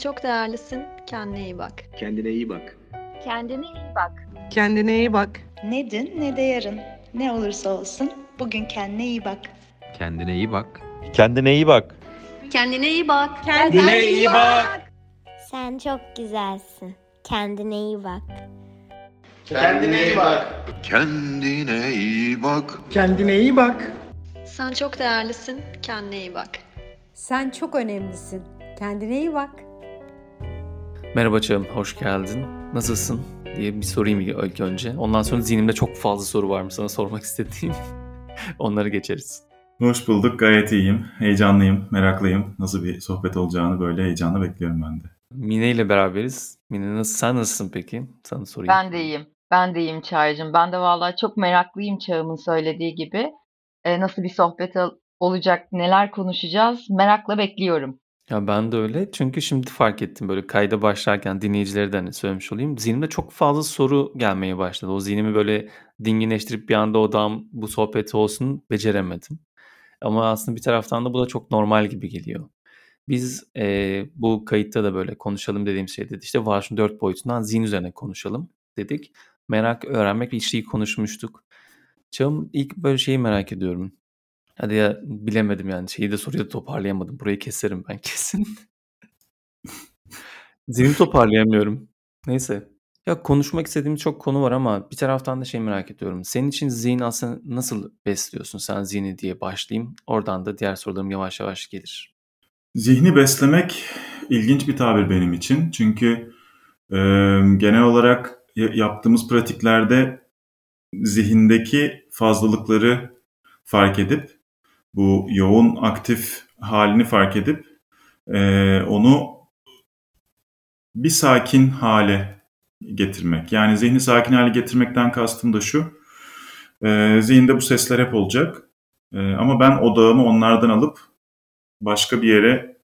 çok değerlisin. Kendine iyi bak. Kendine iyi bak. Kendine iyi bak. Kendine iyi bak. Ne dün ne de yarın. Ne olursa olsun bugün kendine iyi bak. Kendine iyi bak. Kendine iyi bak. Kendine iyi bak. Kendine iyi bak. Sen çok güzelsin. Kendine iyi bak. Kendine iyi bak. Kendine iyi bak. Kendine iyi bak. Sen çok değerlisin. Kendine iyi bak. Sen çok önemlisin. Kendine iyi bak. Merhaba Çağım, hoş geldin. Nasılsın diye bir sorayım ilk önce. Ondan sonra zihnimde çok fazla soru var mı sana sormak istediğim. Onları geçeriz. Hoş bulduk, gayet iyiyim. Heyecanlıyım, meraklıyım. Nasıl bir sohbet olacağını böyle heyecanla bekliyorum ben de. Mine ile beraberiz. Mine nasıl, sen nasılsın peki? Sana sorayım. Ben de iyiyim. Ben de iyiyim Çağrı'cığım. Ben de vallahi çok meraklıyım Çağım'ın söylediği gibi. Ee, nasıl bir sohbet ol- olacak, neler konuşacağız merakla bekliyorum. Ya ben de öyle. Çünkü şimdi fark ettim böyle kayda başlarken dinleyicilere de hani söylemiş olayım. Zihnimde çok fazla soru gelmeye başladı. O zihnimi böyle dinginleştirip bir anda odam bu sohbeti olsun beceremedim. Ama aslında bir taraftan da bu da çok normal gibi geliyor. Biz e, bu kayıtta da böyle konuşalım dediğim şey dedi. İşte varşın dört boyutundan zihin üzerine konuşalım dedik. Merak, öğrenmek ve içliği konuşmuştuk. Çağım ilk böyle şeyi merak ediyorum. Hadi ya bilemedim yani şeyi de soruyu da toparlayamadım. Burayı keserim ben kesin. Zihnimi toparlayamıyorum. Neyse. Ya konuşmak istediğim çok konu var ama bir taraftan da şey merak ediyorum. Senin için zihin aslında nasıl besliyorsun sen zihni diye başlayayım. Oradan da diğer sorularım yavaş yavaş gelir. Zihni beslemek ilginç bir tabir benim için. Çünkü e, genel olarak ya- yaptığımız pratiklerde zihindeki fazlalıkları fark edip bu yoğun aktif halini fark edip e, onu bir sakin hale getirmek. Yani zihni sakin hale getirmekten kastım da şu. E, zihinde bu sesler hep olacak. E, ama ben odağımı onlardan alıp başka bir yere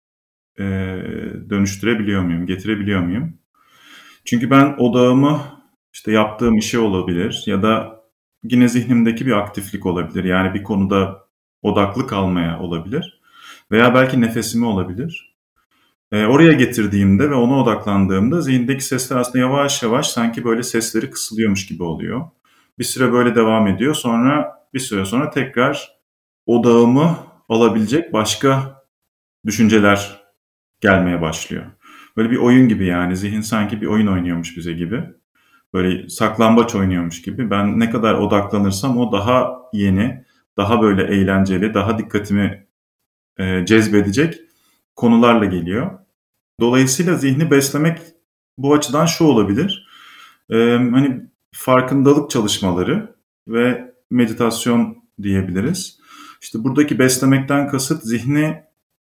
e, dönüştürebiliyor muyum, getirebiliyor muyum? Çünkü ben odağımı işte yaptığım işe olabilir ya da yine zihnimdeki bir aktiflik olabilir. Yani bir konuda odaklı kalmaya olabilir. Veya belki nefesimi olabilir. E, oraya getirdiğimde ve ona odaklandığımda zihindeki sesler aslında yavaş yavaş sanki böyle sesleri kısılıyormuş gibi oluyor. Bir süre böyle devam ediyor. Sonra bir süre sonra tekrar odağımı alabilecek başka düşünceler gelmeye başlıyor. Böyle bir oyun gibi yani zihin sanki bir oyun oynuyormuş bize gibi. Böyle saklambaç oynuyormuş gibi. Ben ne kadar odaklanırsam o daha yeni, daha böyle eğlenceli, daha dikkatimi e, cezbedecek konularla geliyor. Dolayısıyla zihni beslemek bu açıdan şu olabilir. E, hani farkındalık çalışmaları ve meditasyon diyebiliriz. İşte buradaki beslemekten kasıt zihni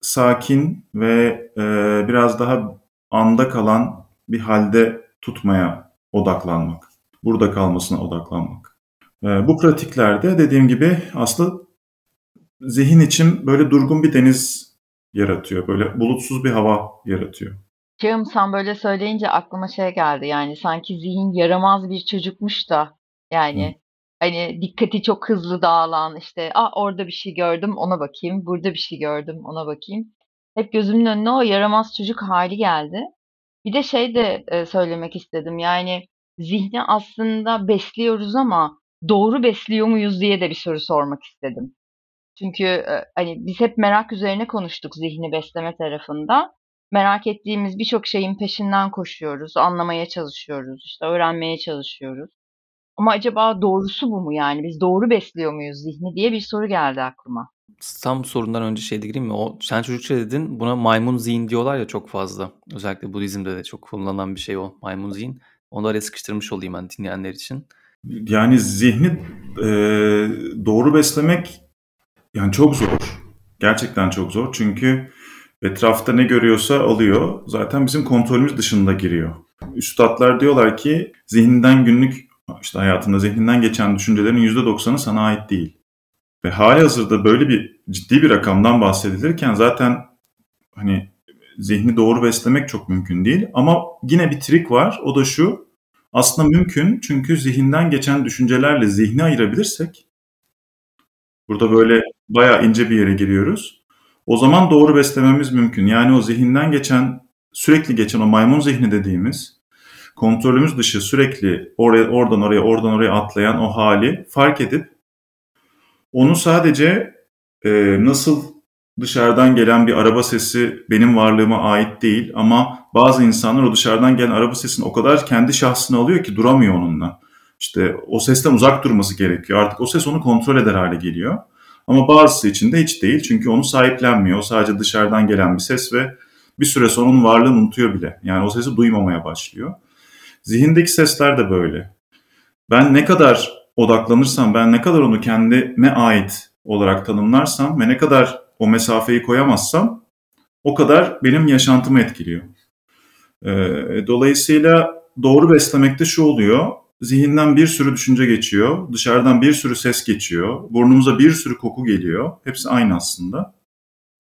sakin ve e, biraz daha anda kalan bir halde tutmaya odaklanmak. Burada kalmasına odaklanmak. E, bu pratiklerde dediğim gibi aslında zihin için böyle durgun bir deniz yaratıyor. Böyle bulutsuz bir hava yaratıyor. Çağım sen böyle söyleyince aklıma şey geldi yani sanki zihin yaramaz bir çocukmuş da yani hani dikkati çok hızlı dağılan işte ah orada bir şey gördüm ona bakayım burada bir şey gördüm ona bakayım. Hep gözümün önüne o yaramaz çocuk hali geldi. Bir de şey de e, söylemek istedim yani zihni aslında besliyoruz ama doğru besliyor muyuz diye de bir soru sormak istedim. Çünkü e, hani biz hep merak üzerine konuştuk zihni besleme tarafında. Merak ettiğimiz birçok şeyin peşinden koşuyoruz, anlamaya çalışıyoruz, işte öğrenmeye çalışıyoruz. Ama acaba doğrusu bu mu yani? Biz doğru besliyor muyuz zihni diye bir soru geldi aklıma. Tam sorundan önce şey de gireyim mi? O sen çocukça dedin. Buna maymun zihin diyorlar ya çok fazla. Özellikle Budizm'de de çok kullanılan bir şey o maymun zihin. Onu araya sıkıştırmış olayım ben dinleyenler için. Yani zihni e, doğru beslemek yani çok zor. Gerçekten çok zor. Çünkü etrafta ne görüyorsa alıyor. Zaten bizim kontrolümüz dışında giriyor. Üstadlar diyorlar ki zihninden günlük işte hayatında zihninden geçen düşüncelerin %90'ı sana ait değil. Ve hali hazırda böyle bir ciddi bir rakamdan bahsedilirken zaten hani zihni doğru beslemek çok mümkün değil. Ama yine bir trik var. O da şu. Aslında mümkün çünkü zihinden geçen düşüncelerle zihni ayırabilirsek burada böyle bayağı ince bir yere giriyoruz. O zaman doğru beslememiz mümkün. Yani o zihinden geçen sürekli geçen o maymun zihni dediğimiz kontrolümüz dışı sürekli oraya oradan oraya oradan oraya atlayan o hali fark edip onu sadece e, nasıl dışarıdan gelen bir araba sesi benim varlığıma ait değil ama bazı insanlar o dışarıdan gelen araba sesini o kadar kendi şahsına alıyor ki duramıyor onunla. İşte o sesten uzak durması gerekiyor. Artık o ses onu kontrol eder hale geliyor. Ama bazısı için de hiç değil. Çünkü onu sahiplenmiyor. O sadece dışarıdan gelen bir ses ve bir süre sonra onun varlığını unutuyor bile. Yani o sesi duymamaya başlıyor. Zihindeki sesler de böyle. Ben ne kadar odaklanırsam, ben ne kadar onu kendime ait olarak tanımlarsam ve ne kadar o mesafeyi koyamazsam o kadar benim yaşantımı etkiliyor. Ee, dolayısıyla doğru beslemekte şu oluyor. Zihinden bir sürü düşünce geçiyor, dışarıdan bir sürü ses geçiyor, burnumuza bir sürü koku geliyor. Hepsi aynı aslında.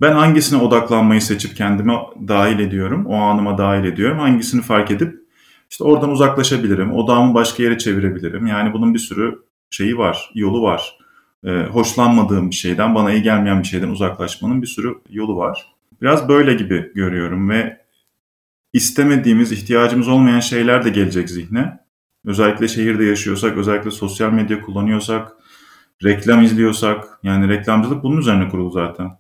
Ben hangisine odaklanmayı seçip kendime dahil ediyorum, o anıma dahil ediyorum. Hangisini fark edip işte oradan uzaklaşabilirim, odağımı başka yere çevirebilirim. Yani bunun bir sürü şeyi var, yolu var. Ee, hoşlanmadığım bir şeyden, bana iyi gelmeyen bir şeyden uzaklaşmanın bir sürü yolu var. Biraz böyle gibi görüyorum ve istemediğimiz, ihtiyacımız olmayan şeyler de gelecek zihne. Özellikle şehirde yaşıyorsak, özellikle sosyal medya kullanıyorsak, reklam izliyorsak, yani reklamcılık bunun üzerine kurulu zaten.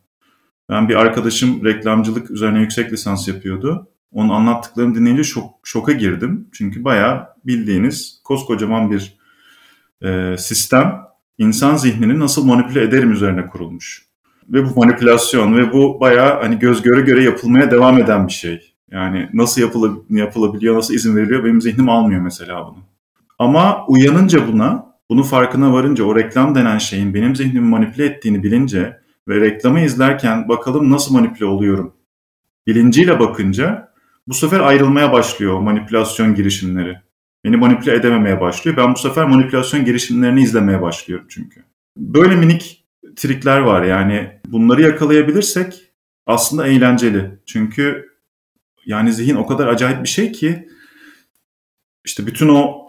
Ben bir arkadaşım reklamcılık üzerine yüksek lisans yapıyordu. Onun anlattıklarını dinleyince şok, şoka girdim. Çünkü bayağı bildiğiniz koskocaman bir e, sistem insan zihnini nasıl manipüle ederim üzerine kurulmuş. Ve bu manipülasyon ve bu bayağı hani göz göre göre yapılmaya devam eden bir şey. Yani nasıl yapıla, yapılabiliyor, nasıl izin veriliyor benim zihnim almıyor mesela bunu. Ama uyanınca buna, bunu farkına varınca o reklam denen şeyin benim zihnimi manipüle ettiğini bilince ve reklamı izlerken bakalım nasıl manipüle oluyorum bilinciyle bakınca bu sefer ayrılmaya başlıyor manipülasyon girişimleri. Beni manipüle edememeye başlıyor. Ben bu sefer manipülasyon girişimlerini izlemeye başlıyorum çünkü. Böyle minik trikler var yani bunları yakalayabilirsek aslında eğlenceli. Çünkü yani zihin o kadar acayip bir şey ki işte bütün o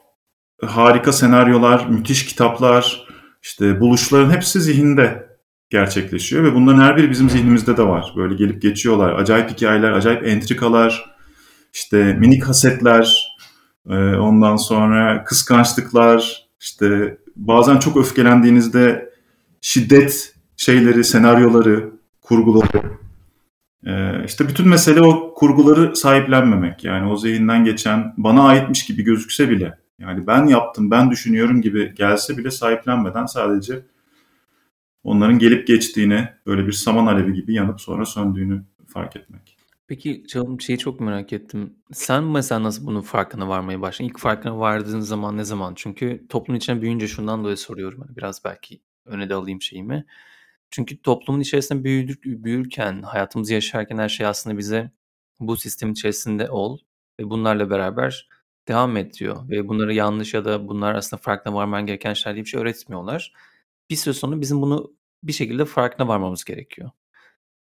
harika senaryolar, müthiş kitaplar, işte buluşların hepsi zihinde gerçekleşiyor ve bunların her biri bizim zihnimizde de var. Böyle gelip geçiyorlar. Acayip hikayeler, acayip entrikalar, işte minik hasetler, ondan sonra kıskançlıklar, işte bazen çok öfkelendiğinizde şiddet şeyleri, senaryoları, kurguları. İşte bütün mesele o kurguları sahiplenmemek. Yani o zihinden geçen bana aitmiş gibi gözükse bile yani ben yaptım, ben düşünüyorum gibi gelse bile sahiplenmeden sadece onların gelip geçtiğini, böyle bir saman alevi gibi yanıp sonra söndüğünü fark etmek. Peki canım şeyi çok merak ettim. Sen mesela nasıl bunun farkına varmaya başladın? İlk farkına vardığın zaman ne zaman? Çünkü toplum içine büyüyünce şundan dolayı soruyorum. Hani biraz belki öne de alayım şeyimi. Çünkü toplumun içerisinde büyüdük, büyürken, hayatımızı yaşarken her şey aslında bize bu sistemin içerisinde ol ve bunlarla beraber devam et diyor. Ve bunları yanlış ya da bunlar aslında farkına varman gereken şeyler diye bir şey öğretmiyorlar. Bir süre sonra bizim bunu bir şekilde farkına varmamız gerekiyor.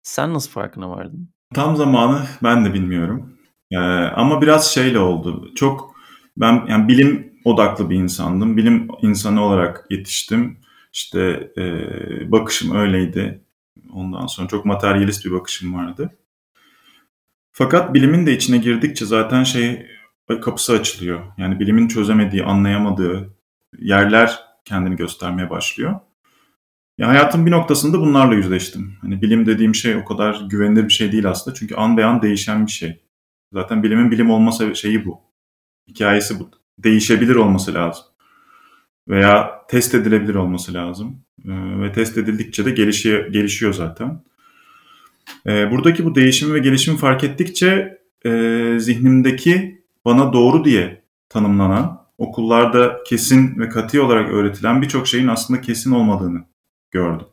Sen nasıl farkına vardın? Tam zamanı ben de bilmiyorum. Ee, ama biraz şeyle oldu. Çok ben yani bilim odaklı bir insandım. Bilim insanı olarak yetiştim. İşte e, bakışım öyleydi. Ondan sonra çok materyalist bir bakışım vardı. Fakat bilimin de içine girdikçe zaten şey kapısı açılıyor. Yani bilimin çözemediği, anlayamadığı yerler kendini göstermeye başlıyor. Ya hayatın bir noktasında bunlarla yüzleştim. Hani bilim dediğim şey o kadar güvenilir bir şey değil aslında. Çünkü an be an değişen bir şey. Zaten bilimin bilim olması şeyi bu. Hikayesi bu. Değişebilir olması lazım. Veya test edilebilir olması lazım. Ee, ve test edildikçe de gelişiyor, gelişiyor zaten. Ee, buradaki bu değişimi ve gelişimi fark ettikçe e, zihnimdeki bana doğru diye tanımlanan, okullarda kesin ve katı olarak öğretilen birçok şeyin aslında kesin olmadığını gördüm.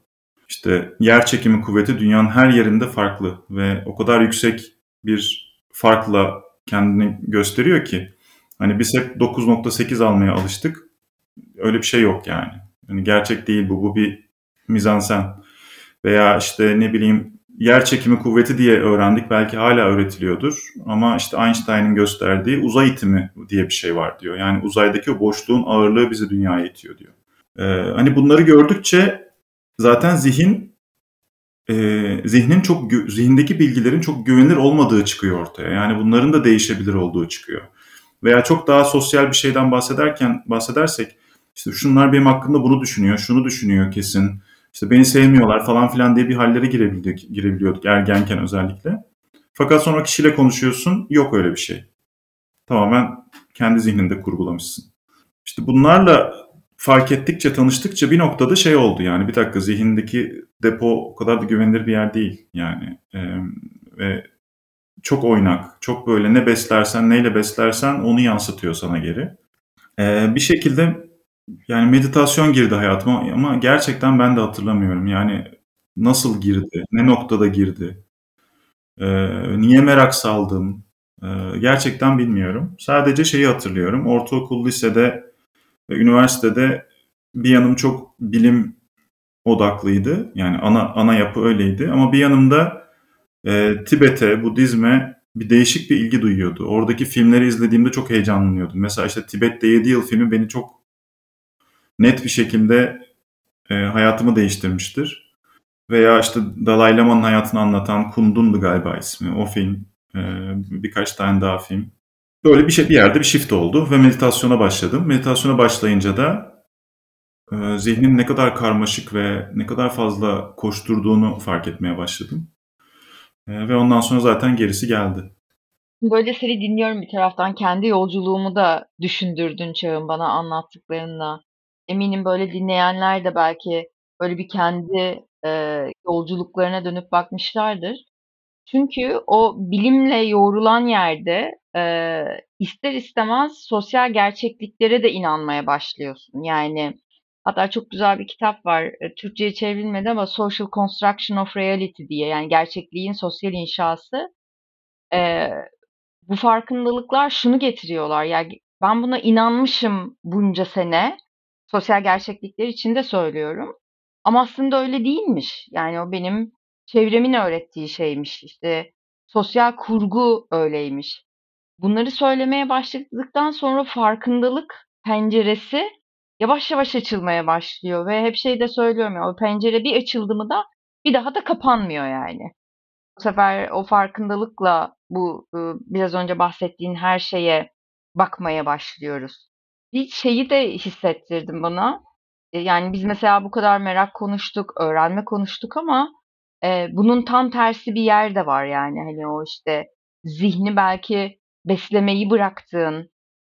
İşte yer çekimi kuvveti dünyanın her yerinde farklı ve o kadar yüksek bir farkla kendini gösteriyor ki hani biz hep 9.8 almaya alıştık. Öyle bir şey yok yani. yani gerçek değil bu. Bu bir mizansen. Veya işte ne bileyim yer çekimi kuvveti diye öğrendik. Belki hala öğretiliyordur. Ama işte Einstein'ın gösterdiği uzay itimi diye bir şey var diyor. Yani uzaydaki boşluğun ağırlığı bizi dünyaya itiyor diyor. Ee, hani bunları gördükçe zaten zihin e, zihnin çok zihindeki bilgilerin çok güvenilir olmadığı çıkıyor ortaya. Yani bunların da değişebilir olduğu çıkıyor. Veya çok daha sosyal bir şeyden bahsederken bahsedersek işte şunlar benim hakkında bunu düşünüyor, şunu düşünüyor kesin. İşte beni sevmiyorlar falan filan diye bir hallere girebildik, girebiliyorduk ergenken özellikle. Fakat sonra kişiyle konuşuyorsun, yok öyle bir şey. Tamamen kendi zihninde kurgulamışsın. İşte bunlarla fark ettikçe, tanıştıkça bir noktada şey oldu yani bir dakika zihindeki depo o kadar da güvenilir bir yer değil yani. Ee, ve çok oynak, çok böyle ne beslersen, neyle beslersen onu yansıtıyor sana geri. Ee, bir şekilde yani meditasyon girdi hayatıma ama gerçekten ben de hatırlamıyorum. Yani nasıl girdi, ne noktada girdi, ee, niye merak saldım, ee, gerçekten bilmiyorum. Sadece şeyi hatırlıyorum. Ortaokul, lisede üniversitede bir yanım çok bilim odaklıydı. Yani ana ana yapı öyleydi. Ama bir yanımda e, Tibet'e, Budizm'e bir değişik bir ilgi duyuyordu. Oradaki filmleri izlediğimde çok heyecanlanıyordum. Mesela işte Tibet'te 7 yıl filmi beni çok net bir şekilde e, hayatımı değiştirmiştir. Veya işte Dalai Lama'nın hayatını anlatan Kundun'du galiba ismi. O film, e, birkaç tane daha film. Böyle bir şey bir yerde bir shift oldu ve meditasyona başladım. Meditasyona başlayınca da e, zihnin ne kadar karmaşık ve ne kadar fazla koşturduğunu fark etmeye başladım. E, ve ondan sonra zaten gerisi geldi. Böyle seni dinliyorum bir taraftan. Kendi yolculuğumu da düşündürdün Çağın bana anlattıklarınla. Eminim böyle dinleyenler de belki böyle bir kendi e, yolculuklarına dönüp bakmışlardır. Çünkü o bilimle yoğrulan yerde e, ister istemez sosyal gerçekliklere de inanmaya başlıyorsun. Yani hatta çok güzel bir kitap var. E, Türkçe'ye çevrilmedi ama Social Construction of Reality diye yani gerçekliğin sosyal inşası. E, bu farkındalıklar şunu getiriyorlar. Yani ben buna inanmışım bunca sene. Sosyal gerçeklikler için de söylüyorum. Ama aslında öyle değilmiş. Yani o benim çevremin öğrettiği şeymiş. İşte sosyal kurgu öyleymiş. Bunları söylemeye başladıktan sonra farkındalık penceresi yavaş yavaş açılmaya başlıyor ve hep şey de söylüyorum ya o pencere bir açıldı mı da bir daha da kapanmıyor yani. Bu sefer o farkındalıkla bu biraz önce bahsettiğin her şeye bakmaya başlıyoruz. Bir şeyi de hissettirdim bana. E, yani biz mesela bu kadar merak konuştuk, öğrenme konuştuk ama e, bunun tam tersi bir yer de var yani. Hani o işte zihni belki beslemeyi bıraktığın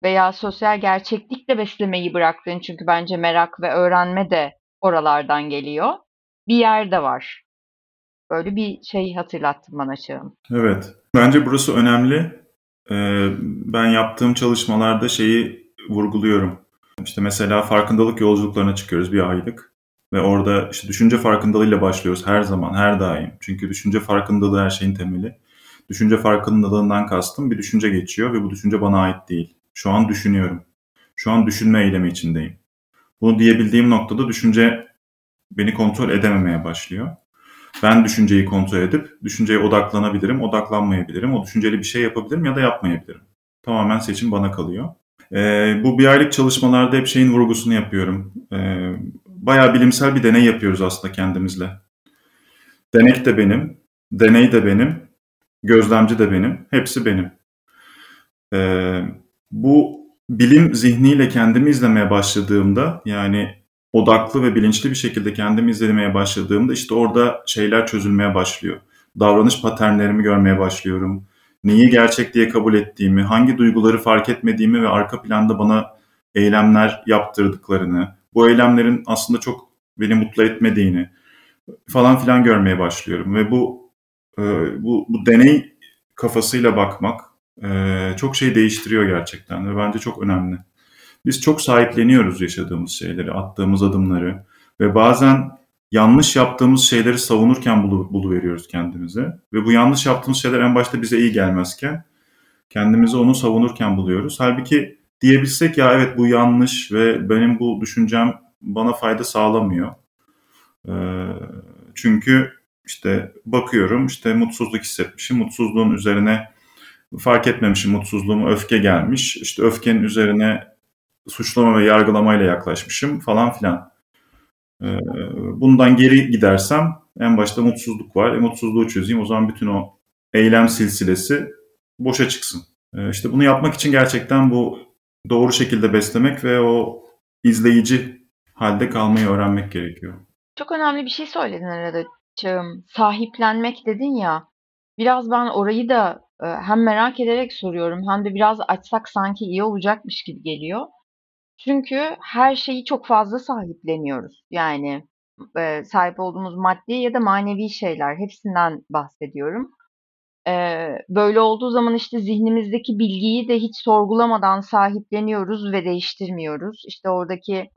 veya sosyal gerçeklikle beslemeyi bıraktığın çünkü bence merak ve öğrenme de oralardan geliyor. Bir yer de var. Böyle bir şey hatırlattın bana Çağın. Evet. Bence burası önemli. Ee, ben yaptığım çalışmalarda şeyi vurguluyorum. İşte mesela farkındalık yolculuklarına çıkıyoruz bir aylık. Ve orada işte düşünce farkındalığıyla başlıyoruz her zaman, her daim. Çünkü düşünce farkındalığı her şeyin temeli. Düşünce farkındalığından kastım bir düşünce geçiyor ve bu düşünce bana ait değil. Şu an düşünüyorum. Şu an düşünme eylemi içindeyim. Bunu diyebildiğim noktada düşünce beni kontrol edememeye başlıyor. Ben düşünceyi kontrol edip düşünceye odaklanabilirim, odaklanmayabilirim. O düşünceli bir şey yapabilirim ya da yapmayabilirim. Tamamen seçim bana kalıyor. Ee, bu bir aylık çalışmalarda hep şeyin vurgusunu yapıyorum. Ee, bayağı bilimsel bir deney yapıyoruz aslında kendimizle. Denek de benim, deney de benim, gözlemci de benim, hepsi benim. Ee, bu bilim zihniyle kendimi izlemeye başladığımda yani odaklı ve bilinçli bir şekilde kendimi izlemeye başladığımda işte orada şeyler çözülmeye başlıyor. Davranış paternlerimi görmeye başlıyorum. Neyi gerçek diye kabul ettiğimi, hangi duyguları fark etmediğimi ve arka planda bana eylemler yaptırdıklarını, bu eylemlerin aslında çok beni mutlu etmediğini falan filan görmeye başlıyorum. Ve bu e, bu, bu deney kafasıyla bakmak e, çok şey değiştiriyor gerçekten ve bence çok önemli. Biz çok sahipleniyoruz yaşadığımız şeyleri, attığımız adımları ve bazen yanlış yaptığımız şeyleri savunurken bulu, buluveriyoruz kendimize. Ve bu yanlış yaptığımız şeyler en başta bize iyi gelmezken kendimizi onu savunurken buluyoruz. Halbuki diyebilsek ya evet bu yanlış ve benim bu düşüncem bana fayda sağlamıyor. Ee, çünkü işte bakıyorum işte mutsuzluk hissetmişim. Mutsuzluğun üzerine fark etmemişim mutsuzluğumu öfke gelmiş. İşte öfkenin üzerine suçlama ve yargılamayla yaklaşmışım falan filan. Ee, bundan geri gidersem en başta mutsuzluk var. E, mutsuzluğu çözeyim. O zaman bütün o eylem silsilesi boşa çıksın. Ee, işte bunu yapmak için gerçekten bu doğru şekilde beslemek ve o izleyici halde kalmayı öğrenmek gerekiyor. Çok önemli bir şey söyledin arada Çağım. Sahiplenmek dedin ya. Biraz ben orayı da e, hem merak ederek soruyorum hem de biraz açsak sanki iyi olacakmış gibi geliyor. Çünkü her şeyi çok fazla sahipleniyoruz. Yani e, sahip olduğumuz maddi ya da manevi şeyler hepsinden bahsediyorum. E, böyle olduğu zaman işte zihnimizdeki bilgiyi de hiç sorgulamadan sahipleniyoruz ve değiştirmiyoruz. İşte oradaki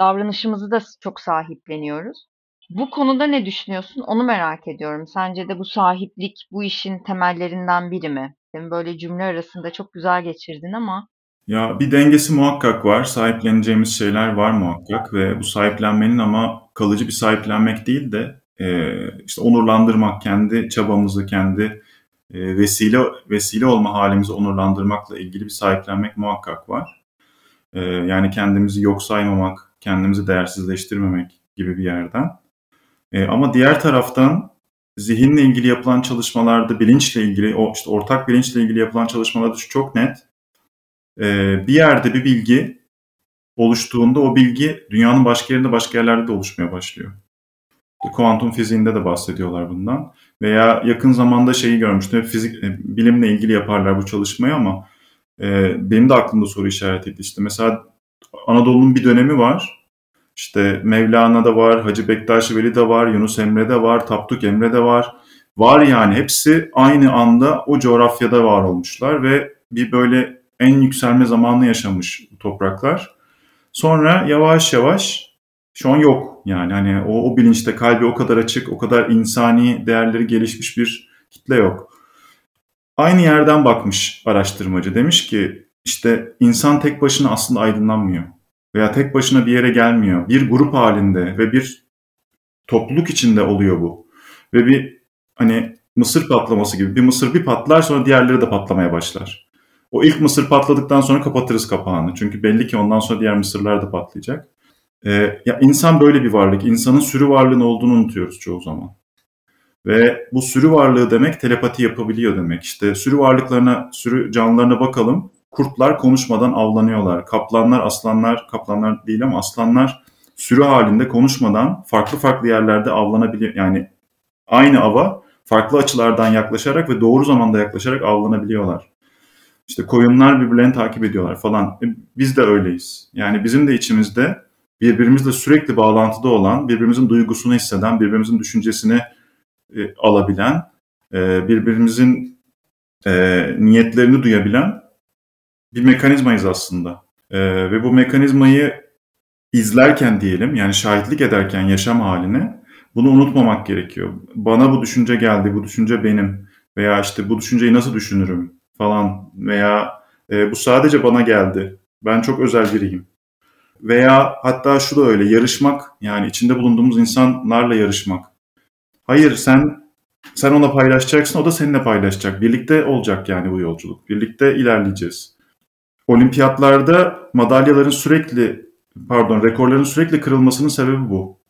davranışımızı da çok sahipleniyoruz. Bu konuda ne düşünüyorsun? Onu merak ediyorum. Sence de bu sahiplik bu işin temellerinden biri mi? Demin böyle cümle arasında çok güzel geçirdin ama. Ya bir dengesi muhakkak var. Sahipleneceğimiz şeyler var muhakkak ve bu sahiplenmenin ama kalıcı bir sahiplenmek değil de e, işte onurlandırmak, kendi çabamızı, kendi e, vesile vesile olma halimizi onurlandırmakla ilgili bir sahiplenmek muhakkak var. E, yani kendimizi yok saymamak, kendimizi değersizleştirmemek gibi bir yerden. E, ama diğer taraftan zihinle ilgili yapılan çalışmalarda bilinçle ilgili, o işte ortak bilinçle ilgili yapılan çalışmalarda şu çok net. E, bir yerde bir bilgi oluştuğunda o bilgi dünyanın başka yerinde başka yerlerde de oluşmaya başlıyor. Kuantum fiziğinde de bahsediyorlar bundan. Veya yakın zamanda şeyi görmüştüm. Fizik, e, bilimle ilgili yaparlar bu çalışmayı ama e, benim de aklımda soru işaretiydi. İşte mesela Anadolu'nun bir dönemi var. İşte Mevlana da var, Hacı Bektaş Veli de var, Yunus Emre de var, Tapduk Emre de var. Var yani hepsi aynı anda o coğrafyada var olmuşlar ve bir böyle en yükselme zamanını yaşamış bu topraklar. Sonra yavaş yavaş şu an yok yani hani o, o bilinçte kalbi o kadar açık, o kadar insani değerleri gelişmiş bir kitle yok. Aynı yerden bakmış araştırmacı demiş ki işte insan tek başına aslında aydınlanmıyor veya tek başına bir yere gelmiyor. Bir grup halinde ve bir topluluk içinde oluyor bu. Ve bir hani mısır patlaması gibi bir mısır bir patlar sonra diğerleri de patlamaya başlar. O ilk mısır patladıktan sonra kapatırız kapağını. Çünkü belli ki ondan sonra diğer mısırlar da patlayacak. Ee, ya insan böyle bir varlık. İnsanın sürü varlığının olduğunu unutuyoruz çoğu zaman. Ve bu sürü varlığı demek telepati yapabiliyor demek. İşte sürü varlıklarına, sürü canlılarına bakalım. Kurtlar konuşmadan avlanıyorlar. Kaplanlar, aslanlar, kaplanlar değil ama aslanlar sürü halinde konuşmadan farklı farklı yerlerde avlanabiliyor. Yani aynı ava farklı açılardan yaklaşarak ve doğru zamanda yaklaşarak avlanabiliyorlar. İşte koyunlar birbirlerini takip ediyorlar falan. E, biz de öyleyiz. Yani bizim de içimizde birbirimizle sürekli bağlantıda olan, birbirimizin duygusunu hisseden, birbirimizin düşüncesini e, alabilen, e, birbirimizin e, niyetlerini duyabilen bir mekanizmayız aslında. E, ve bu mekanizmayı izlerken diyelim, yani şahitlik ederken yaşam haline bunu unutmamak gerekiyor. Bana bu düşünce geldi, bu düşünce benim veya işte bu düşünceyi nasıl düşünürüm falan veya e, bu sadece bana geldi. Ben çok özel biriyim. Veya hatta şu da öyle yarışmak yani içinde bulunduğumuz insanlarla yarışmak. Hayır sen sen ona paylaşacaksın o da seninle paylaşacak. Birlikte olacak yani bu yolculuk. Birlikte ilerleyeceğiz. Olimpiyatlarda madalyaların sürekli pardon rekorların sürekli kırılmasının sebebi bu.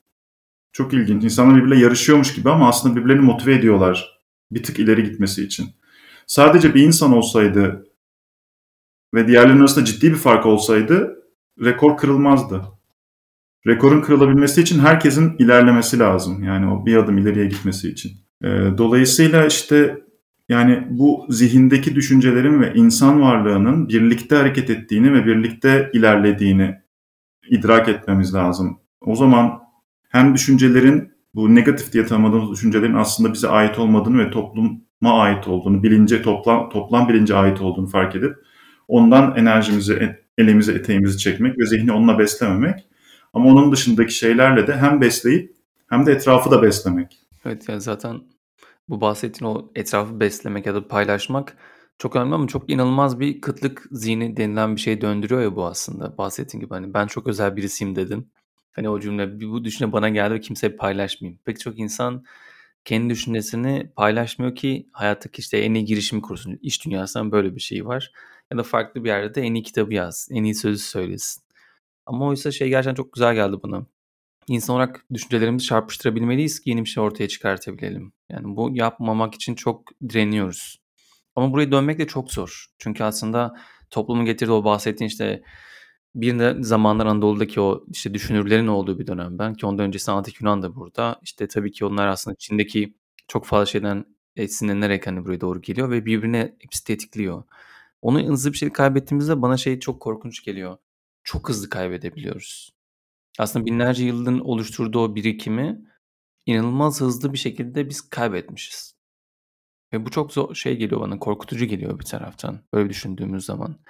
Çok ilginç. İnsanlar birbirle yarışıyormuş gibi ama aslında birbirlerini motive ediyorlar bir tık ileri gitmesi için. Sadece bir insan olsaydı ve diğerlerinin arasında ciddi bir fark olsaydı rekor kırılmazdı. Rekorun kırılabilmesi için herkesin ilerlemesi lazım. Yani o bir adım ileriye gitmesi için. E, dolayısıyla işte yani bu zihindeki düşüncelerin ve insan varlığının birlikte hareket ettiğini ve birlikte ilerlediğini idrak etmemiz lazım. O zaman hem düşüncelerin bu negatif diye tanımladığımız düşüncelerin aslında bize ait olmadığını ve topluma ait olduğunu, bilince toplam toplam bilince ait olduğunu fark edip ondan enerjimizi, elimizi, eteğimizi çekmek ve zihni onunla beslememek. Ama onun dışındaki şeylerle de hem besleyip hem de etrafı da beslemek. Evet yani zaten bu bahsettiğin o etrafı beslemek ya da paylaşmak çok önemli ama çok inanılmaz bir kıtlık zihni denilen bir şey döndürüyor ya bu aslında. Bahsettiğin gibi hani ben çok özel birisiyim dedin. Hani o cümle bu düşünce bana geldi ve kimseye paylaşmayayım. Pek çok insan kendi düşüncesini paylaşmıyor ki hayattaki işte en iyi girişimi kursun. İş dünyasından böyle bir şey var. Ya da farklı bir yerde de en iyi kitabı yaz, en iyi sözü söylesin. Ama oysa şey gerçekten çok güzel geldi bana. İnsan olarak düşüncelerimizi çarpıştırabilmeliyiz ki yeni bir şey ortaya çıkartabilelim. Yani bu yapmamak için çok direniyoruz. Ama buraya dönmek de çok zor. Çünkü aslında toplumun getirdiği o bahsettiğin işte bir de zamanlar Anadolu'daki o işte düşünürlerin olduğu bir dönem ben ki ondan öncesi Antik Yunan da burada. İşte tabii ki onlar aslında Çin'deki çok fazla şeyden esinlenerek hani buraya doğru geliyor ve birbirine hepsi tetikliyor. Onu hızlı bir şekilde kaybettiğimizde bana şey çok korkunç geliyor. Çok hızlı kaybedebiliyoruz. Aslında binlerce yılın oluşturduğu o birikimi inanılmaz hızlı bir şekilde biz kaybetmişiz. Ve bu çok zor şey geliyor bana, korkutucu geliyor bir taraftan böyle düşündüğümüz zaman.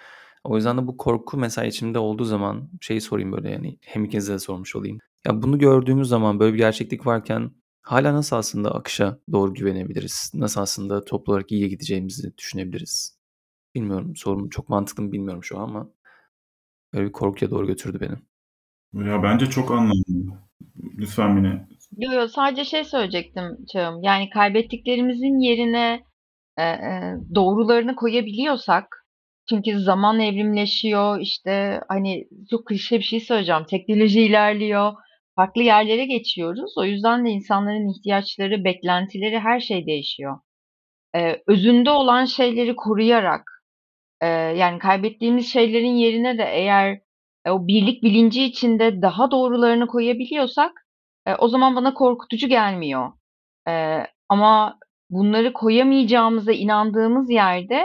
O yüzden de bu korku mesela içimde olduğu zaman şeyi sorayım böyle yani hem ikinize de sormuş olayım. Ya bunu gördüğümüz zaman böyle bir gerçeklik varken hala nasıl aslında akışa doğru güvenebiliriz? Nasıl aslında toplu olarak iyiye gideceğimizi düşünebiliriz? Bilmiyorum sorum çok mantıklı mı bilmiyorum şu an ama böyle bir korkuya doğru götürdü beni. Ya bence çok anlamlı. Lütfen Mine. Yo yo sadece şey söyleyecektim Çağım. Yani kaybettiklerimizin yerine e, e, doğrularını koyabiliyorsak çünkü zaman evrimleşiyor işte hani çok klişe bir şey söyleyeceğim. Teknoloji ilerliyor. Farklı yerlere geçiyoruz. O yüzden de insanların ihtiyaçları, beklentileri her şey değişiyor. E, özünde olan şeyleri koruyarak e, yani kaybettiğimiz şeylerin yerine de eğer o birlik bilinci içinde daha doğrularını koyabiliyorsak e, o zaman bana korkutucu gelmiyor. E, ama bunları koyamayacağımıza inandığımız yerde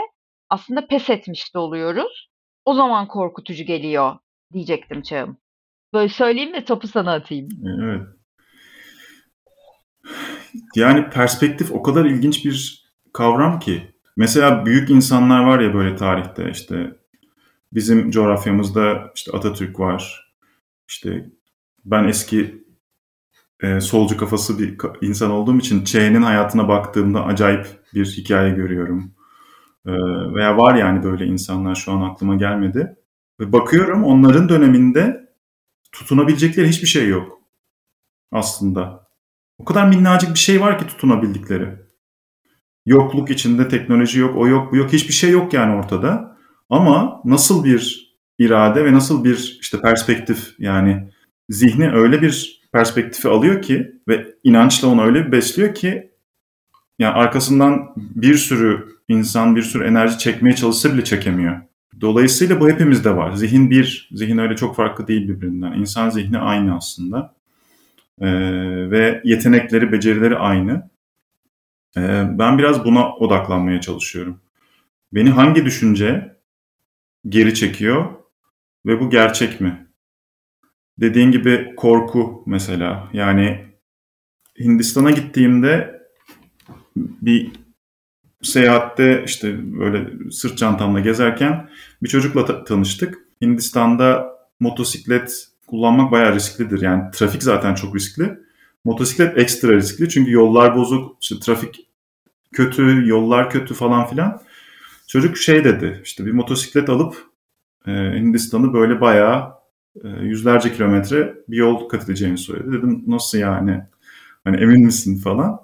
aslında pes etmiş de oluyoruz. O zaman korkutucu geliyor diyecektim Çağım. Böyle söyleyeyim de topu sana atayım. Evet. Yani perspektif o kadar ilginç bir kavram ki. Mesela büyük insanlar var ya böyle tarihte işte bizim coğrafyamızda işte Atatürk var. İşte ben eski e, solcu kafası bir insan olduğum için Ç'nin hayatına baktığımda acayip bir hikaye görüyorum. E, veya var yani böyle insanlar şu an aklıma gelmedi. Ve bakıyorum onların döneminde tutunabilecekleri hiçbir şey yok aslında. O kadar minnacık bir şey var ki tutunabildikleri. Yokluk içinde teknoloji yok, o yok, bu yok. Hiçbir şey yok yani ortada. Ama nasıl bir irade ve nasıl bir işte perspektif yani zihni öyle bir perspektifi alıyor ki ve inançla onu öyle bir besliyor ki yani arkasından bir sürü insan bir sürü enerji çekmeye çalışsa bile çekemiyor. Dolayısıyla bu hepimizde var. Zihin bir, zihin öyle çok farklı değil birbirinden. İnsan zihni aynı aslında. Ee, ve yetenekleri, becerileri aynı. Ee, ben biraz buna odaklanmaya çalışıyorum. Beni hangi düşünce geri çekiyor ve bu gerçek mi? Dediğin gibi korku mesela. Yani Hindistan'a gittiğimde bir seyahatte işte böyle sırt çantamla gezerken bir çocukla ta- tanıştık. Hindistan'da motosiklet kullanmak bayağı risklidir. Yani trafik zaten çok riskli. Motosiklet ekstra riskli çünkü yollar bozuk, işte trafik kötü, yollar kötü falan filan. Çocuk şey dedi, işte bir motosiklet alıp e, Hindistan'ı böyle bayağı e, yüzlerce kilometre bir yol kat edeceğini söyledi. Dedim nasıl yani? Hani emin misin falan.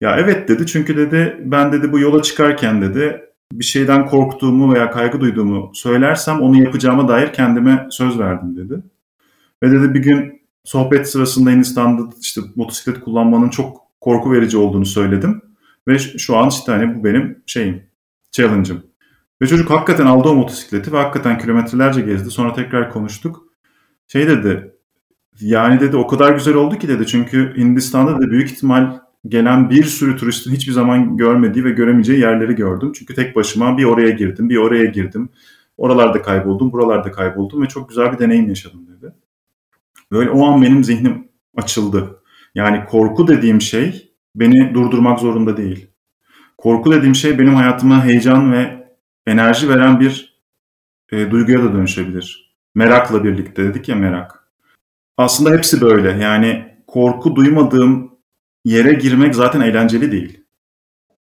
Ya evet dedi çünkü dedi ben dedi bu yola çıkarken dedi bir şeyden korktuğumu veya kaygı duyduğumu söylersem onu yapacağıma dair kendime söz verdim dedi. Ve dedi bir gün sohbet sırasında Hindistan'da işte motosiklet kullanmanın çok korku verici olduğunu söyledim. Ve şu an işte hani bu benim şeyim, challenge'ım. Ve çocuk hakikaten aldı o motosikleti ve hakikaten kilometrelerce gezdi. Sonra tekrar konuştuk. Şey dedi, yani dedi o kadar güzel oldu ki dedi. Çünkü Hindistan'da da büyük ihtimal gelen bir sürü turistin hiçbir zaman görmediği ve göremeyeceği yerleri gördüm. Çünkü tek başıma bir oraya girdim, bir oraya girdim. Oralarda kayboldum, buralarda kayboldum ve çok güzel bir deneyim yaşadım dedi. Böyle o an benim zihnim açıldı. Yani korku dediğim şey beni durdurmak zorunda değil. Korku dediğim şey benim hayatıma heyecan ve enerji veren bir e, duyguya da dönüşebilir. Merakla birlikte dedik ya merak. Aslında hepsi böyle. Yani korku duymadığım yere girmek zaten eğlenceli değil.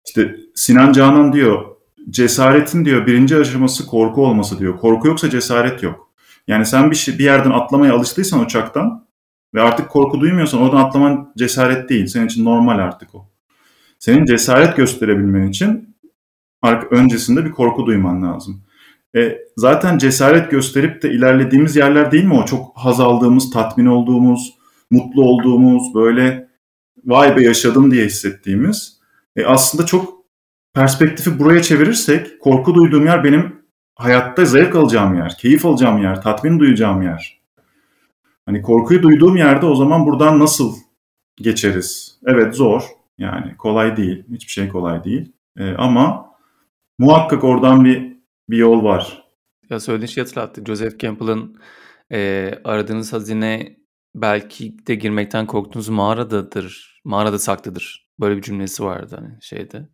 İşte Sinan Canan diyor, cesaretin diyor birinci aşaması korku olması diyor. Korku yoksa cesaret yok. Yani sen bir, şey, bir yerden atlamaya alıştıysan uçaktan ve artık korku duymuyorsan oradan atlaman cesaret değil. Senin için normal artık o. Senin cesaret gösterebilmen için öncesinde bir korku duyman lazım. E, zaten cesaret gösterip de ilerlediğimiz yerler değil mi o? Çok haz aldığımız, tatmin olduğumuz, mutlu olduğumuz, böyle vay be yaşadım diye hissettiğimiz. E aslında çok perspektifi buraya çevirirsek korku duyduğum yer benim hayatta zevk alacağım yer, keyif alacağım yer, tatmin duyacağım yer. Hani korkuyu duyduğum yerde o zaman buradan nasıl geçeriz? Evet zor. Yani kolay değil. Hiçbir şey kolay değil. E, ama muhakkak oradan bir bir yol var. Ya söylediğin şeyi hatırlattı. Joseph Campbell'ın e, aradığınız hazine belki de girmekten korktuğunuz mağaradadır. Mağarada saklıdır. Böyle bir cümlesi vardı hani şeyde.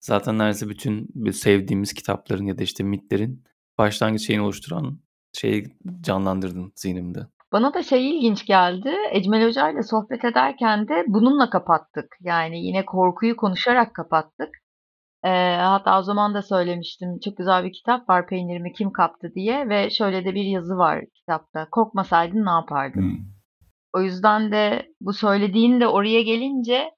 Zaten neredeyse bütün sevdiğimiz kitapların ya da işte mitlerin başlangıç şeyini oluşturan şeyi canlandırdın zihnimde. Bana da şey ilginç geldi. Ecmel Hoca ile sohbet ederken de bununla kapattık. Yani yine korkuyu konuşarak kapattık. Hatta o zaman da söylemiştim. Çok güzel bir kitap var Peynirimi Kim Kaptı diye ve şöyle de bir yazı var kitapta. Korkmasaydın ne yapardın? Hmm. O yüzden de bu söylediğin de oraya gelince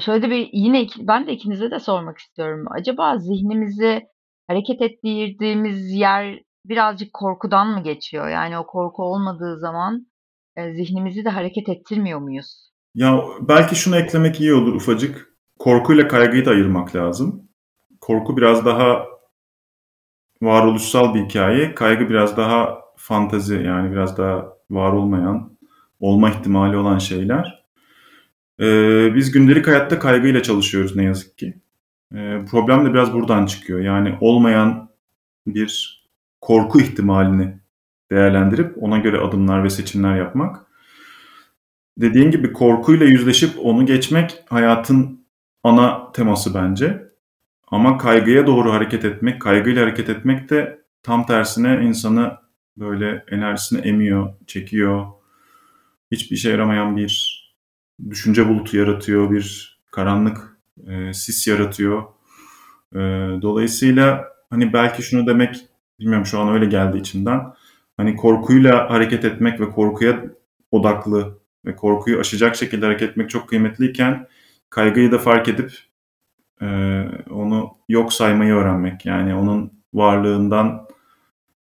şöyle de bir yine ben de ikinize de sormak istiyorum. Acaba zihnimizi hareket ettirdiğimiz yer birazcık korkudan mı geçiyor? Yani o korku olmadığı zaman e, zihnimizi de hareket ettirmiyor muyuz? Ya belki şunu eklemek iyi olur ufacık. Korkuyla kaygıyı da ayırmak lazım. Korku biraz daha varoluşsal bir hikaye. Kaygı biraz daha fantazi yani biraz daha var olmayan, olma ihtimali olan şeyler. Ee, biz gündelik hayatta kaygıyla çalışıyoruz ne yazık ki. Ee, problem de biraz buradan çıkıyor. Yani olmayan bir korku ihtimalini değerlendirip ona göre adımlar ve seçimler yapmak. Dediğin gibi korkuyla yüzleşip onu geçmek hayatın ana teması bence. Ama kaygıya doğru hareket etmek, kaygıyla hareket etmek de tam tersine insanı böyle enerjisini emiyor, çekiyor. Hiçbir işe yaramayan bir düşünce bulutu yaratıyor, bir karanlık e, sis yaratıyor. E, dolayısıyla hani belki şunu demek, bilmiyorum şu an öyle geldi içimden. Hani korkuyla hareket etmek ve korkuya odaklı ve korkuyu aşacak şekilde hareket etmek çok kıymetliyken kaygıyı da fark edip e, onu yok saymayı öğrenmek. Yani onun varlığından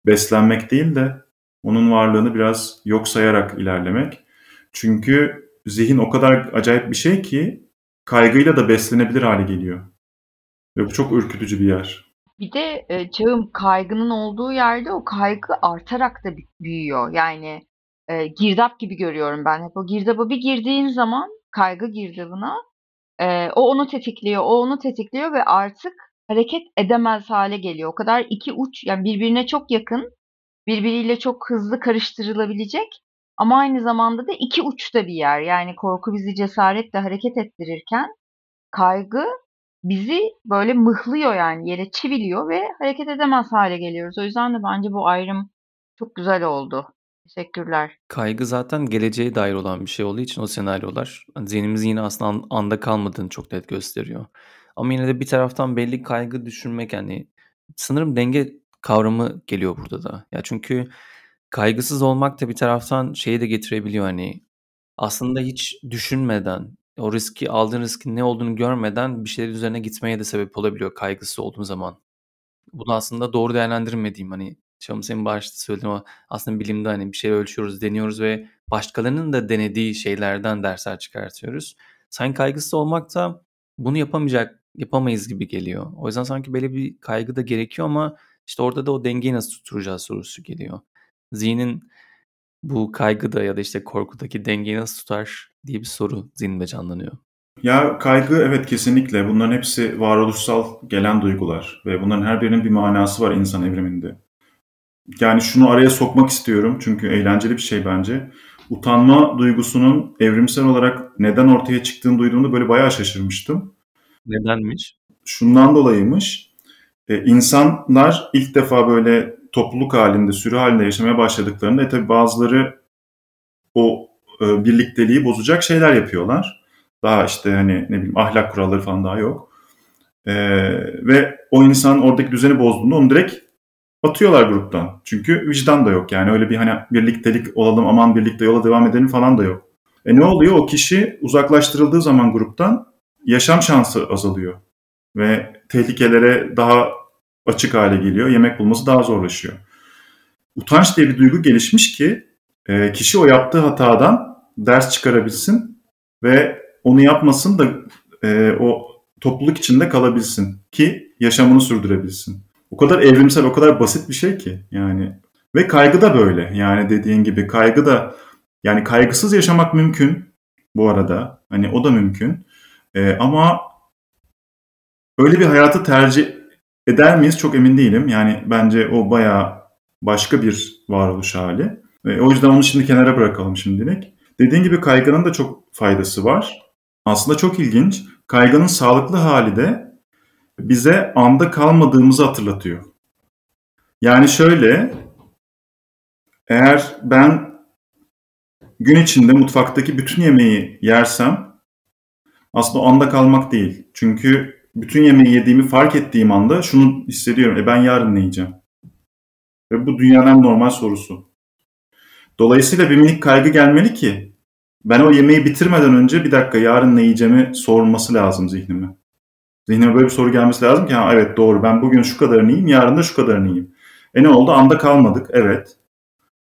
beslenmek değil de onun varlığını biraz yok sayarak ilerlemek. Çünkü zihin o kadar acayip bir şey ki kaygıyla da beslenebilir hale geliyor. Ve bu çok ürkütücü bir yer. Bir de e, çağım kaygının olduğu yerde o kaygı artarak da büyüyor. Yani e, girdap gibi görüyorum ben hep. O girdaba bir girdiğin zaman kaygı girdabına e, o onu tetikliyor, o onu tetikliyor ve artık hareket edemez hale geliyor. O kadar iki uç yani birbirine çok yakın, birbiriyle çok hızlı karıştırılabilecek ama aynı zamanda da iki uçta bir yer. Yani korku bizi cesaretle hareket ettirirken kaygı bizi böyle mıhlıyor yani yere çiviliyor ve hareket edemez hale geliyoruz. O yüzden de bence bu ayrım çok güzel oldu. Teşekkürler. Kaygı zaten geleceğe dair olan bir şey olduğu için o senaryolar hani zihnimizin yine aslında an- anda kalmadığını çok net gösteriyor. Ama yine de bir taraftan belli kaygı düşürmek yani sanırım denge kavramı geliyor burada da. Ya çünkü kaygısız olmak da bir taraftan şeyi de getirebiliyor hani aslında hiç düşünmeden o riski aldığın riskin ne olduğunu görmeden bir şeyler üzerine gitmeye de sebep olabiliyor kaygısı olduğun zaman. Bunu aslında doğru değerlendirmediğim hani Şam senin başta söylediğin o aslında bilimde hani bir şey ölçüyoruz, deniyoruz ve başkalarının da denediği şeylerden dersler çıkartıyoruz. Sanki kaygısız olmak da bunu yapamayacak, yapamayız gibi geliyor. O yüzden sanki böyle bir kaygı da gerekiyor ama işte orada da o dengeyi nasıl tutturacağız sorusu geliyor. Zihnin bu kaygıda ya da işte korkudaki dengeyi nasıl tutar diye bir soru zihnimde canlanıyor. Ya kaygı evet kesinlikle bunların hepsi varoluşsal gelen duygular ve bunların her birinin bir manası var insan evriminde. Yani şunu araya sokmak istiyorum çünkü eğlenceli bir şey bence. Utanma duygusunun evrimsel olarak neden ortaya çıktığını duyduğumda böyle bayağı şaşırmıştım. Nedenmiş? Şundan dolayıymış. E, insanlar ilk defa böyle topluluk halinde, sürü halinde yaşamaya başladıklarında e tabi bazıları o e, birlikteliği bozacak şeyler yapıyorlar. Daha işte hani ne bileyim ahlak kuralları falan daha yok. E, ve o insan oradaki düzeni bozduğunda onu direkt atıyorlar gruptan. Çünkü vicdan da yok. Yani öyle bir hani birliktelik olalım aman birlikte yola devam edelim falan da yok. E ne oluyor? O kişi uzaklaştırıldığı zaman gruptan yaşam şansı azalıyor. Ve tehlikelere daha açık hale geliyor. Yemek bulması daha zorlaşıyor. Utanç diye bir duygu gelişmiş ki kişi o yaptığı hatadan ders çıkarabilsin ve onu yapmasın da e, o topluluk içinde kalabilsin ki yaşamını sürdürebilsin. O kadar evrimsel, o kadar basit bir şey ki yani. Ve kaygı da böyle. Yani dediğin gibi kaygı da yani kaygısız yaşamak mümkün bu arada. Hani o da mümkün. E, ama öyle bir hayatı tercih eder miyiz çok emin değilim. Yani bence o bayağı başka bir varoluş hali. E, o yüzden onu şimdi kenara bırakalım şimdilik. Dediğin gibi kaygının da çok faydası var. Aslında çok ilginç. Kaygının sağlıklı hali de bize anda kalmadığımızı hatırlatıyor. Yani şöyle, eğer ben gün içinde mutfaktaki bütün yemeği yersem aslında anda kalmak değil. Çünkü bütün yemeği yediğimi fark ettiğim anda şunu hissediyorum. E ben yarın ne yiyeceğim? Ve bu dünyanın normal sorusu. Dolayısıyla bir minik kaygı gelmeli ki ben o yemeği bitirmeden önce bir dakika yarın ne yiyeceğimi sorması lazım zihnime. Zihnime böyle bir soru gelmesi lazım ki ha evet doğru ben bugün şu kadarını yiyeyim yarın da şu kadarını yiyeyim. E ne oldu? Anda kalmadık evet.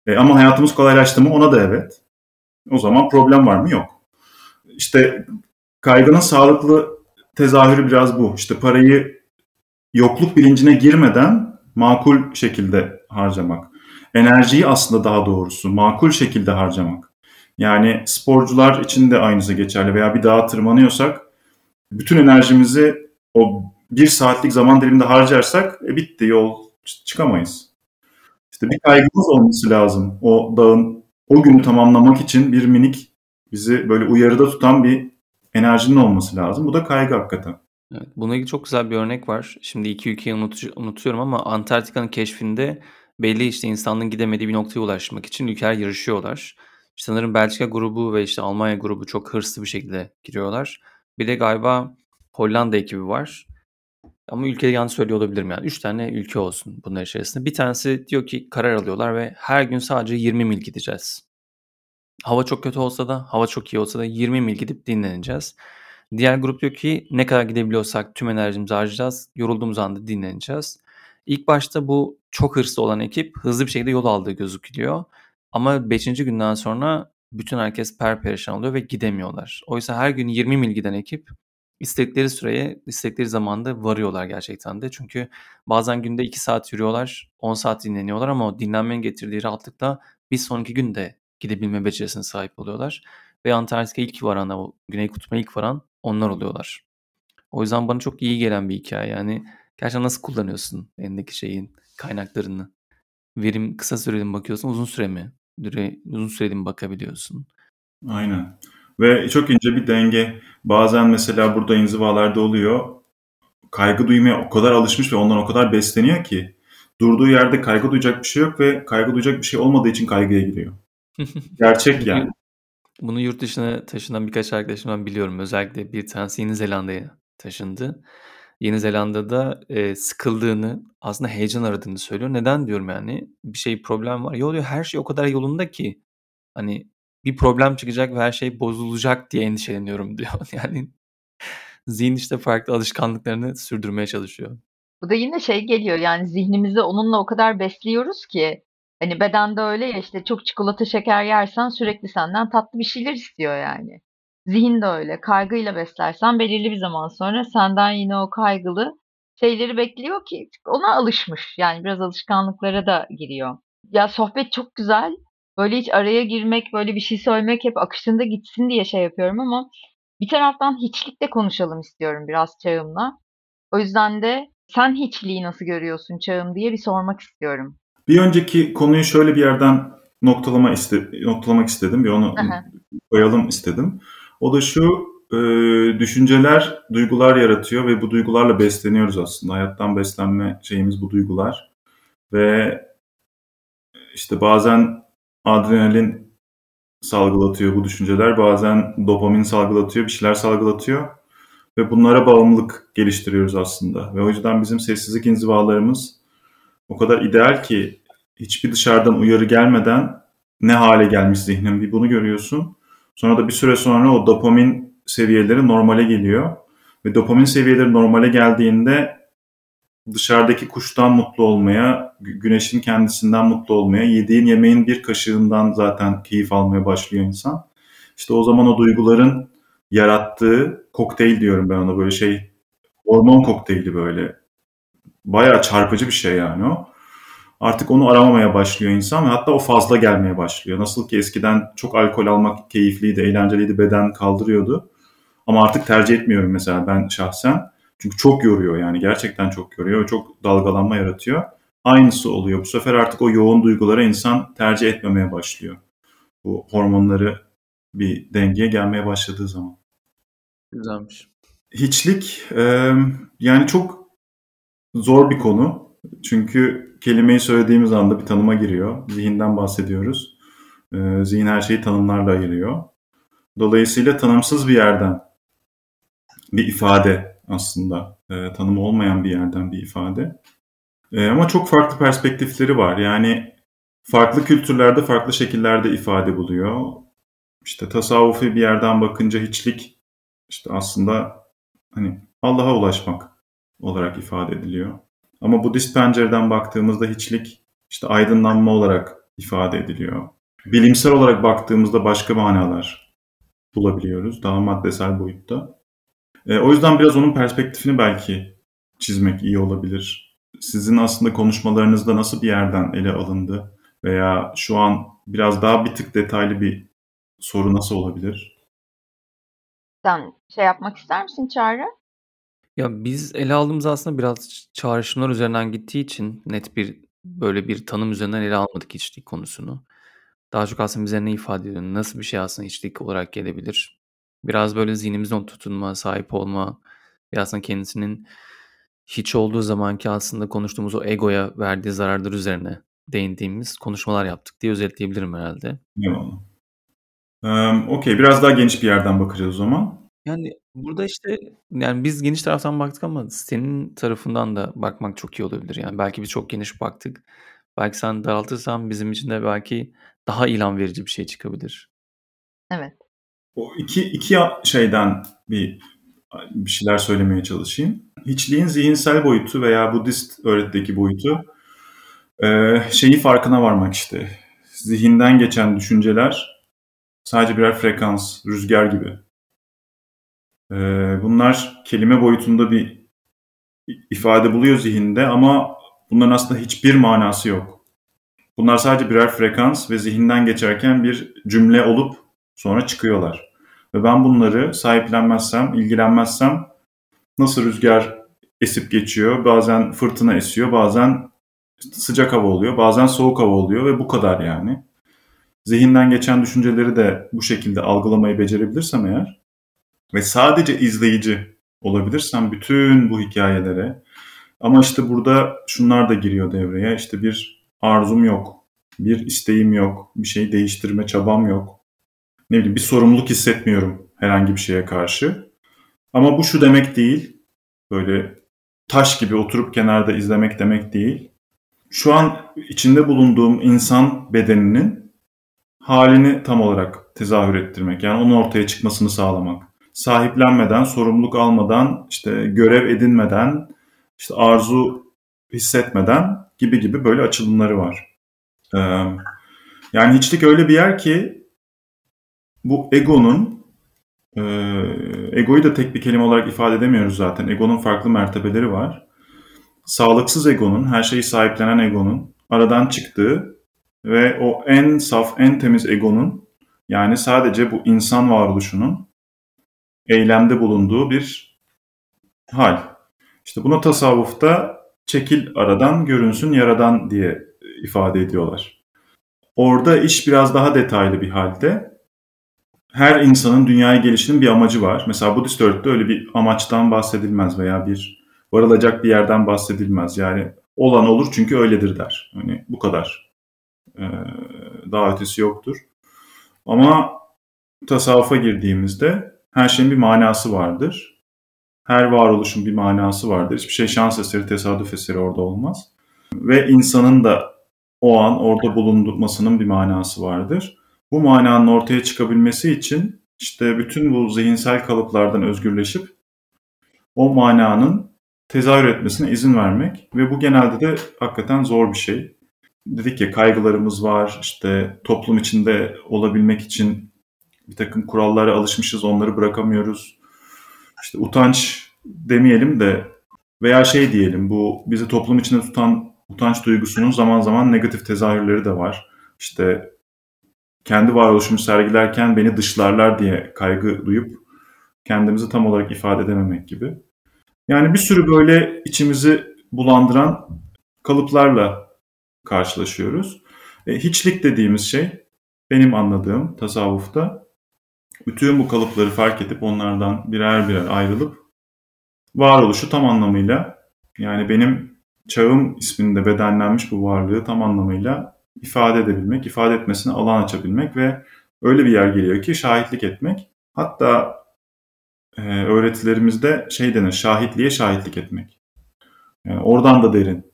E, ama hayatımız kolaylaştı mı? Ona da evet. O zaman problem var mı? Yok. İşte kaygının sağlıklı tezahürü biraz bu. İşte parayı yokluk bilincine girmeden makul şekilde harcamak. Enerjiyi aslında daha doğrusu makul şekilde harcamak. Yani sporcular için de aynısı geçerli veya bir dağa tırmanıyorsak bütün enerjimizi o bir saatlik zaman diliminde harcarsak e, bitti yol çıkamayız. İşte bir kaygımız olması lazım. O dağın o günü tamamlamak için bir minik bizi böyle uyarıda tutan bir enerjinin olması lazım. Bu da kaygı hakikaten. Evet, bununla ilgili çok güzel bir örnek var. Şimdi iki ülkeyi unut- unutuyorum ama Antarktika'nın keşfinde belli işte insanlığın gidemediği bir noktaya ulaşmak için ülkeler yarışıyorlar. Sanırım Belçika grubu ve işte Almanya grubu çok hırslı bir şekilde giriyorlar. Bir de galiba Hollanda ekibi var. Ama ülkeyi yanlış söylüyor olabilirim yani. Üç tane ülke olsun bunlar içerisinde. Bir tanesi diyor ki karar alıyorlar ve her gün sadece 20 mil gideceğiz. Hava çok kötü olsa da, hava çok iyi olsa da 20 mil gidip dinleneceğiz. Diğer grup diyor ki ne kadar gidebiliyorsak tüm enerjimizi harcayacağız. Yorulduğumuz anda dinleneceğiz. İlk başta bu çok hırslı olan ekip hızlı bir şekilde yol aldığı gözüküyor. Ama 5. günden sonra bütün herkes perperişan oluyor ve gidemiyorlar. Oysa her gün 20 mil giden ekip istekleri süreye, istekleri zamanda varıyorlar gerçekten de. Çünkü bazen günde 2 saat yürüyorlar, 10 saat dinleniyorlar ama o dinlenmenin getirdiği rahatlıkla bir sonraki günde gidebilme becerisine sahip oluyorlar. Ve Antarktika ilk varan, o Güney Kutbu'na ilk varan onlar oluyorlar. O yüzden bana çok iyi gelen bir hikaye. Yani gerçekten nasıl kullanıyorsun elindeki şeyin kaynaklarını? Verim kısa süreli mi bakıyorsun, uzun süre mi? Süre, uzun süreli mi bakabiliyorsun? Aynen. Ve çok ince bir denge. Bazen mesela burada inzivalarda oluyor. Kaygı duymaya o kadar alışmış ve ondan o kadar besleniyor ki durduğu yerde kaygı duyacak bir şey yok ve kaygı duyacak bir şey olmadığı için kaygıya giriyor. Gerçek yani. Bunu yurt dışına taşınan birkaç arkadaşımdan biliyorum. Özellikle bir tanesi Yeni Zelanda'ya taşındı. Yeni Zelanda'da e, sıkıldığını, aslında heyecan aradığını söylüyor. Neden diyorum yani? Bir şey problem var. Yo diyor her şey o kadar yolunda ki hani bir problem çıkacak ve her şey bozulacak diye endişeleniyorum diyor. Yani zihin işte farklı alışkanlıklarını sürdürmeye çalışıyor. Bu da yine şey geliyor yani zihnimizi onunla o kadar besliyoruz ki hani bedende öyle ya işte çok çikolata şeker yersen sürekli senden tatlı bir şeyler istiyor yani. Zihin de öyle. Kaygıyla beslersen belirli bir zaman sonra senden yine o kaygılı şeyleri bekliyor ki ona alışmış. Yani biraz alışkanlıklara da giriyor. Ya sohbet çok güzel. Böyle hiç araya girmek, böyle bir şey söylemek hep akışında gitsin diye şey yapıyorum ama bir taraftan hiçlikle konuşalım istiyorum biraz çağımla. O yüzden de sen hiçliği nasıl görüyorsun çağım diye bir sormak istiyorum. Bir önceki konuyu şöyle bir yerden noktalama iste, noktalamak istedim. Bir onu Aha. koyalım istedim. O da şu, e, düşünceler duygular yaratıyor ve bu duygularla besleniyoruz aslında. Hayattan beslenme şeyimiz bu duygular. Ve işte bazen adrenalin salgılatıyor bu düşünceler, bazen dopamin salgılatıyor, bir şeyler salgılatıyor. Ve bunlara bağımlılık geliştiriyoruz aslında. Ve o yüzden bizim sessizlik inzivalarımız o kadar ideal ki hiçbir dışarıdan uyarı gelmeden ne hale gelmiş zihnin bir bunu görüyorsun. Sonra da bir süre sonra o dopamin seviyeleri normale geliyor. Ve dopamin seviyeleri normale geldiğinde dışarıdaki kuştan mutlu olmaya, güneşin kendisinden mutlu olmaya, yediğin yemeğin bir kaşığından zaten keyif almaya başlıyor insan. İşte o zaman o duyguların yarattığı kokteyl diyorum ben ona böyle şey hormon kokteyli böyle. Bayağı çarpıcı bir şey yani o. Artık onu aramamaya başlıyor insan ve hatta o fazla gelmeye başlıyor. Nasıl ki eskiden çok alkol almak keyifliydi, eğlenceliydi, beden kaldırıyordu. Ama artık tercih etmiyorum mesela ben şahsen. Çünkü çok yoruyor yani gerçekten çok yoruyor. Çok dalgalanma yaratıyor. Aynısı oluyor. Bu sefer artık o yoğun duygulara insan tercih etmemeye başlıyor. Bu hormonları bir dengeye gelmeye başladığı zaman. Güzelmiş. Hiçlik yani çok zor bir konu. Çünkü kelimeyi söylediğimiz anda bir tanıma giriyor. Zihinden bahsediyoruz. E, zihin her şeyi tanımlarla ayırıyor. Dolayısıyla tanımsız bir yerden bir ifade aslında. E, tanımı olmayan bir yerden bir ifade. E, ama çok farklı perspektifleri var. Yani farklı kültürlerde farklı şekillerde ifade buluyor. İşte tasavvufi bir yerden bakınca hiçlik işte aslında hani Allah'a ulaşmak olarak ifade ediliyor. Ama Budist pencereden baktığımızda hiçlik işte aydınlanma olarak ifade ediliyor. Bilimsel olarak baktığımızda başka manalar bulabiliyoruz daha maddesel boyutta. E, o yüzden biraz onun perspektifini belki çizmek iyi olabilir. Sizin aslında konuşmalarınızda nasıl bir yerden ele alındı veya şu an biraz daha bir tık detaylı bir soru nasıl olabilir? Sen şey yapmak ister misin Çağrı? Ya biz ele aldığımız aslında biraz çağrışımlar üzerinden gittiği için net bir böyle bir tanım üzerinden ele almadık içlik konusunu. Daha çok aslında bize ne ifade ediyor, nasıl bir şey aslında içlik olarak gelebilir? Biraz böyle zihnimizde onu tutunma, sahip olma ve aslında kendisinin hiç olduğu zamanki aslında konuştuğumuz o egoya verdiği zararlar üzerine değindiğimiz konuşmalar yaptık diye özetleyebilirim herhalde. Eyvallah. Ee, Okey, biraz daha geniş bir yerden bakacağız o zaman. Yani burada işte yani biz geniş taraftan baktık ama senin tarafından da bakmak çok iyi olabilir. Yani belki biz çok geniş baktık. Belki sen daraltırsan bizim için de belki daha ilham verici bir şey çıkabilir. Evet. O iki, iki şeyden bir, bir şeyler söylemeye çalışayım. Hiçliğin zihinsel boyutu veya Budist öğretideki boyutu e, şeyi farkına varmak işte. Zihinden geçen düşünceler sadece birer frekans, rüzgar gibi. E, bunlar kelime boyutunda bir ifade buluyor zihinde ama bunların aslında hiçbir manası yok. Bunlar sadece birer frekans ve zihinden geçerken bir cümle olup sonra çıkıyorlar. Ve ben bunları sahiplenmezsem, ilgilenmezsem nasıl rüzgar esip geçiyor, bazen fırtına esiyor, bazen sıcak hava oluyor, bazen soğuk hava oluyor ve bu kadar yani. Zihinden geçen düşünceleri de bu şekilde algılamayı becerebilirsem eğer ve sadece izleyici olabilirsem bütün bu hikayelere ama işte burada şunlar da giriyor devreye. İşte bir arzum yok, bir isteğim yok, bir şey değiştirme çabam yok. Ne bileyim bir sorumluluk hissetmiyorum herhangi bir şeye karşı. Ama bu şu demek değil, böyle taş gibi oturup kenarda izlemek demek değil. Şu an içinde bulunduğum insan bedeninin halini tam olarak tezahür ettirmek. Yani onun ortaya çıkmasını sağlamak. Sahiplenmeden, sorumluluk almadan, işte görev edinmeden, işte arzu hissetmeden gibi gibi böyle açılımları var. Ee, yani hiçlik öyle bir yer ki bu egonun e, egoyu da tek bir kelime olarak ifade edemiyoruz zaten. Egonun farklı mertebeleri var. Sağlıksız egonun, her şeyi sahiplenen egonun aradan çıktığı ve o en saf, en temiz egonun yani sadece bu insan varoluşunun eylemde bulunduğu bir hal. İşte buna tasavvufta çekil aradan görünsün yaradan diye ifade ediyorlar. Orada iş biraz daha detaylı bir halde. Her insanın dünyaya gelişinin bir amacı var. Mesela Budist öğretide öyle bir amaçtan bahsedilmez veya bir varılacak bir yerden bahsedilmez. Yani olan olur çünkü öyledir der. Hani bu kadar. Ee, daha ötesi yoktur. Ama tasavvufa girdiğimizde her şeyin bir manası vardır. Her varoluşun bir manası vardır. Hiçbir şey şans eseri, tesadüf eseri orada olmaz. Ve insanın da o an orada bulunmasının bir manası vardır. Bu mananın ortaya çıkabilmesi için işte bütün bu zihinsel kalıplardan özgürleşip o mananın tezahür etmesine izin vermek ve bu genelde de hakikaten zor bir şey. Dedik ya kaygılarımız var, işte toplum içinde olabilmek için Bir takım kurallara alışmışız, onları bırakamıyoruz. İşte utanç demeyelim de veya şey diyelim, bu bizi toplum içinde tutan utanç duygusunun zaman zaman negatif tezahürleri de var. İşte kendi varoluşumu sergilerken beni dışlarlar diye kaygı duyup kendimizi tam olarak ifade edememek gibi. Yani bir sürü böyle içimizi bulandıran kalıplarla karşılaşıyoruz. E, hiçlik dediğimiz şey benim anladığım tasavvufta bütün bu kalıpları fark edip onlardan birer birer ayrılıp varoluşu tam anlamıyla yani benim çağım isminde bedenlenmiş bu varlığı tam anlamıyla ifade edebilmek, ifade etmesine alan açabilmek ve öyle bir yer geliyor ki şahitlik etmek. Hatta e, öğretilerimizde şey denir, şahitliğe şahitlik etmek. Yani oradan da derin.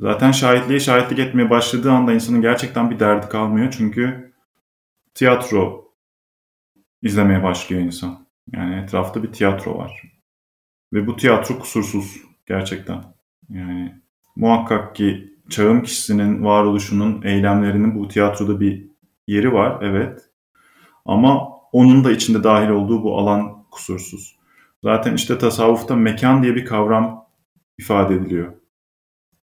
Zaten şahitliğe şahitlik etmeye başladığı anda insanın gerçekten bir derdi kalmıyor. Çünkü tiyatro izlemeye başlıyor insan. Yani etrafta bir tiyatro var. Ve bu tiyatro kusursuz gerçekten. Yani muhakkak ki çağın kişisinin varoluşunun, eylemlerinin bu tiyatroda bir yeri var, evet. Ama onun da içinde dahil olduğu bu alan kusursuz. Zaten işte tasavvufta mekan diye bir kavram ifade ediliyor.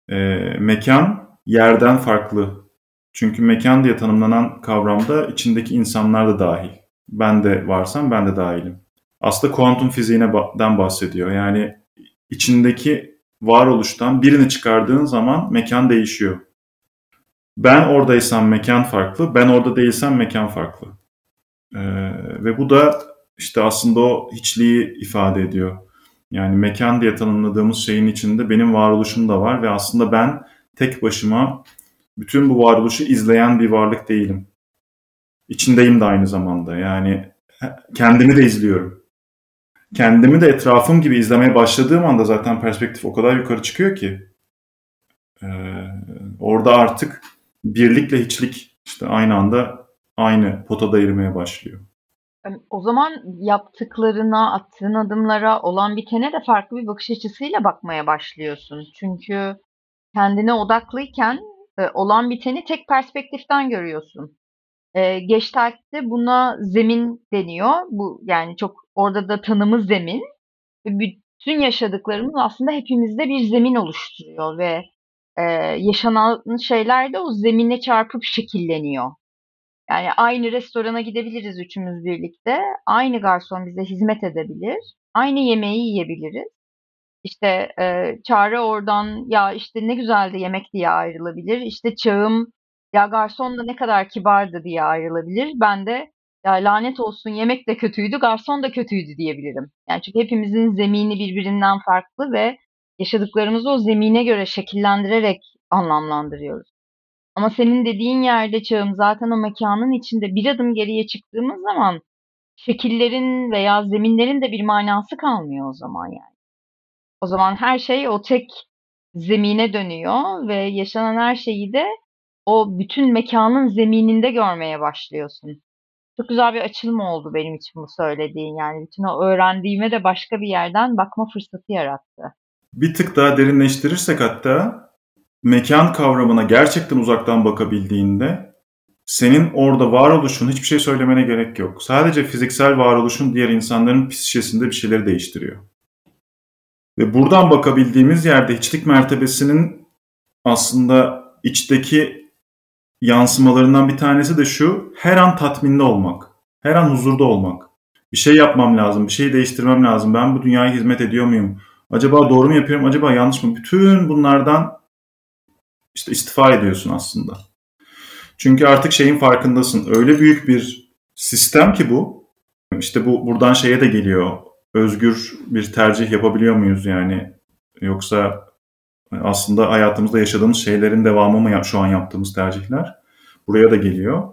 E, mekan yerden farklı. Çünkü mekan diye tanımlanan kavramda içindeki insanlar da dahil. Ben de varsam ben de dahilim. Aslında kuantum fiziğinden bahsediyor. Yani içindeki varoluştan birini çıkardığın zaman mekan değişiyor. Ben oradaysam mekan farklı, ben orada değilsem mekan farklı. Ee, ve bu da işte aslında o hiçliği ifade ediyor. Yani mekan diye tanımladığımız şeyin içinde benim varoluşum da var ve aslında ben tek başıma bütün bu varoluşu izleyen bir varlık değilim. İçindeyim de aynı zamanda. Yani kendimi de izliyorum. Kendimi de etrafım gibi izlemeye başladığım anda zaten perspektif o kadar yukarı çıkıyor ki. Ee, orada artık birlikle hiçlik işte aynı anda aynı potada erimeye başlıyor. O zaman yaptıklarına, attığın adımlara, olan bitene de farklı bir bakış açısıyla bakmaya başlıyorsun. Çünkü kendine odaklıyken e, olan biteni tek perspektiften görüyorsun. E, Gestalt'te buna zemin deniyor. Bu yani çok orada da tanımı zemin. Bütün yaşadıklarımız aslında hepimizde bir zemin oluşturuyor ve e, yaşanan şeyler de o zemine çarpıp şekilleniyor. Yani aynı restorana gidebiliriz üçümüz birlikte. Aynı garson bize hizmet edebilir. Aynı yemeği yiyebiliriz. İşte e, Çağrı oradan ya işte ne güzeldi yemek diye ayrılabilir. İşte Çağım ya garson da ne kadar kibardı diye ayrılabilir. Ben de ya lanet olsun yemek de kötüydü, garson da kötüydü diyebilirim. Yani çünkü hepimizin zemini birbirinden farklı ve yaşadıklarımızı o zemine göre şekillendirerek anlamlandırıyoruz. Ama senin dediğin yerde çağım zaten o mekanın içinde bir adım geriye çıktığımız zaman şekillerin veya zeminlerin de bir manası kalmıyor o zaman yani. O zaman her şey o tek zemine dönüyor ve yaşanan her şeyi de o bütün mekanın zemininde görmeye başlıyorsun. Çok güzel bir açılım oldu benim için bu söylediğin. Yani bütün o öğrendiğime de başka bir yerden bakma fırsatı yarattı. Bir tık daha derinleştirirsek hatta mekan kavramına gerçekten uzaktan bakabildiğinde senin orada varoluşun hiçbir şey söylemene gerek yok. Sadece fiziksel varoluşun diğer insanların psişesinde bir şeyleri değiştiriyor. Ve buradan bakabildiğimiz yerde hiçlik mertebesinin aslında içteki yansımalarından bir tanesi de şu, her an tatminde olmak, her an huzurda olmak. Bir şey yapmam lazım, bir şey değiştirmem lazım, ben bu dünyaya hizmet ediyor muyum? Acaba doğru mu yapıyorum, acaba yanlış mı? Bütün bunlardan işte istifa ediyorsun aslında. Çünkü artık şeyin farkındasın. Öyle büyük bir sistem ki bu. İşte bu buradan şeye de geliyor. Özgür bir tercih yapabiliyor muyuz yani? Yoksa aslında hayatımızda yaşadığımız şeylerin devamı mı şu an yaptığımız tercihler? Buraya da geliyor.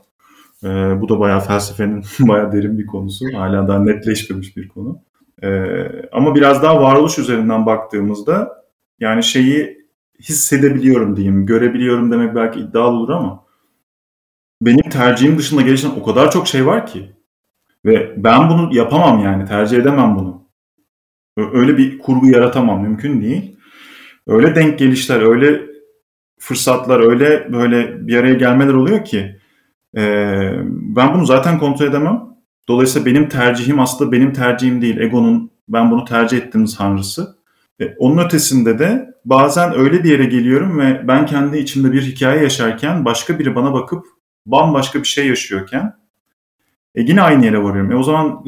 Ee, bu da bayağı felsefenin bayağı derin bir konusu. Hala daha netleşmemiş bir konu. Ee, ama biraz daha varoluş üzerinden baktığımızda yani şeyi hissedebiliyorum diyeyim. Görebiliyorum demek belki iddialı olur ama benim tercihim dışında gelişen o kadar çok şey var ki. Ve ben bunu yapamam yani. Tercih edemem bunu. Öyle bir kurgu yaratamam. Mümkün değil. Öyle denk gelişler, öyle fırsatlar, öyle böyle bir araya gelmeler oluyor ki e, ben bunu zaten kontrol edemem. Dolayısıyla benim tercihim aslında benim tercihim değil. Egonun ben bunu tercih ettim sanrısı. E, onun ötesinde de bazen öyle bir yere geliyorum ve ben kendi içimde bir hikaye yaşarken başka biri bana bakıp bambaşka bir şey yaşıyorken e yine aynı yere varıyorum. E o zaman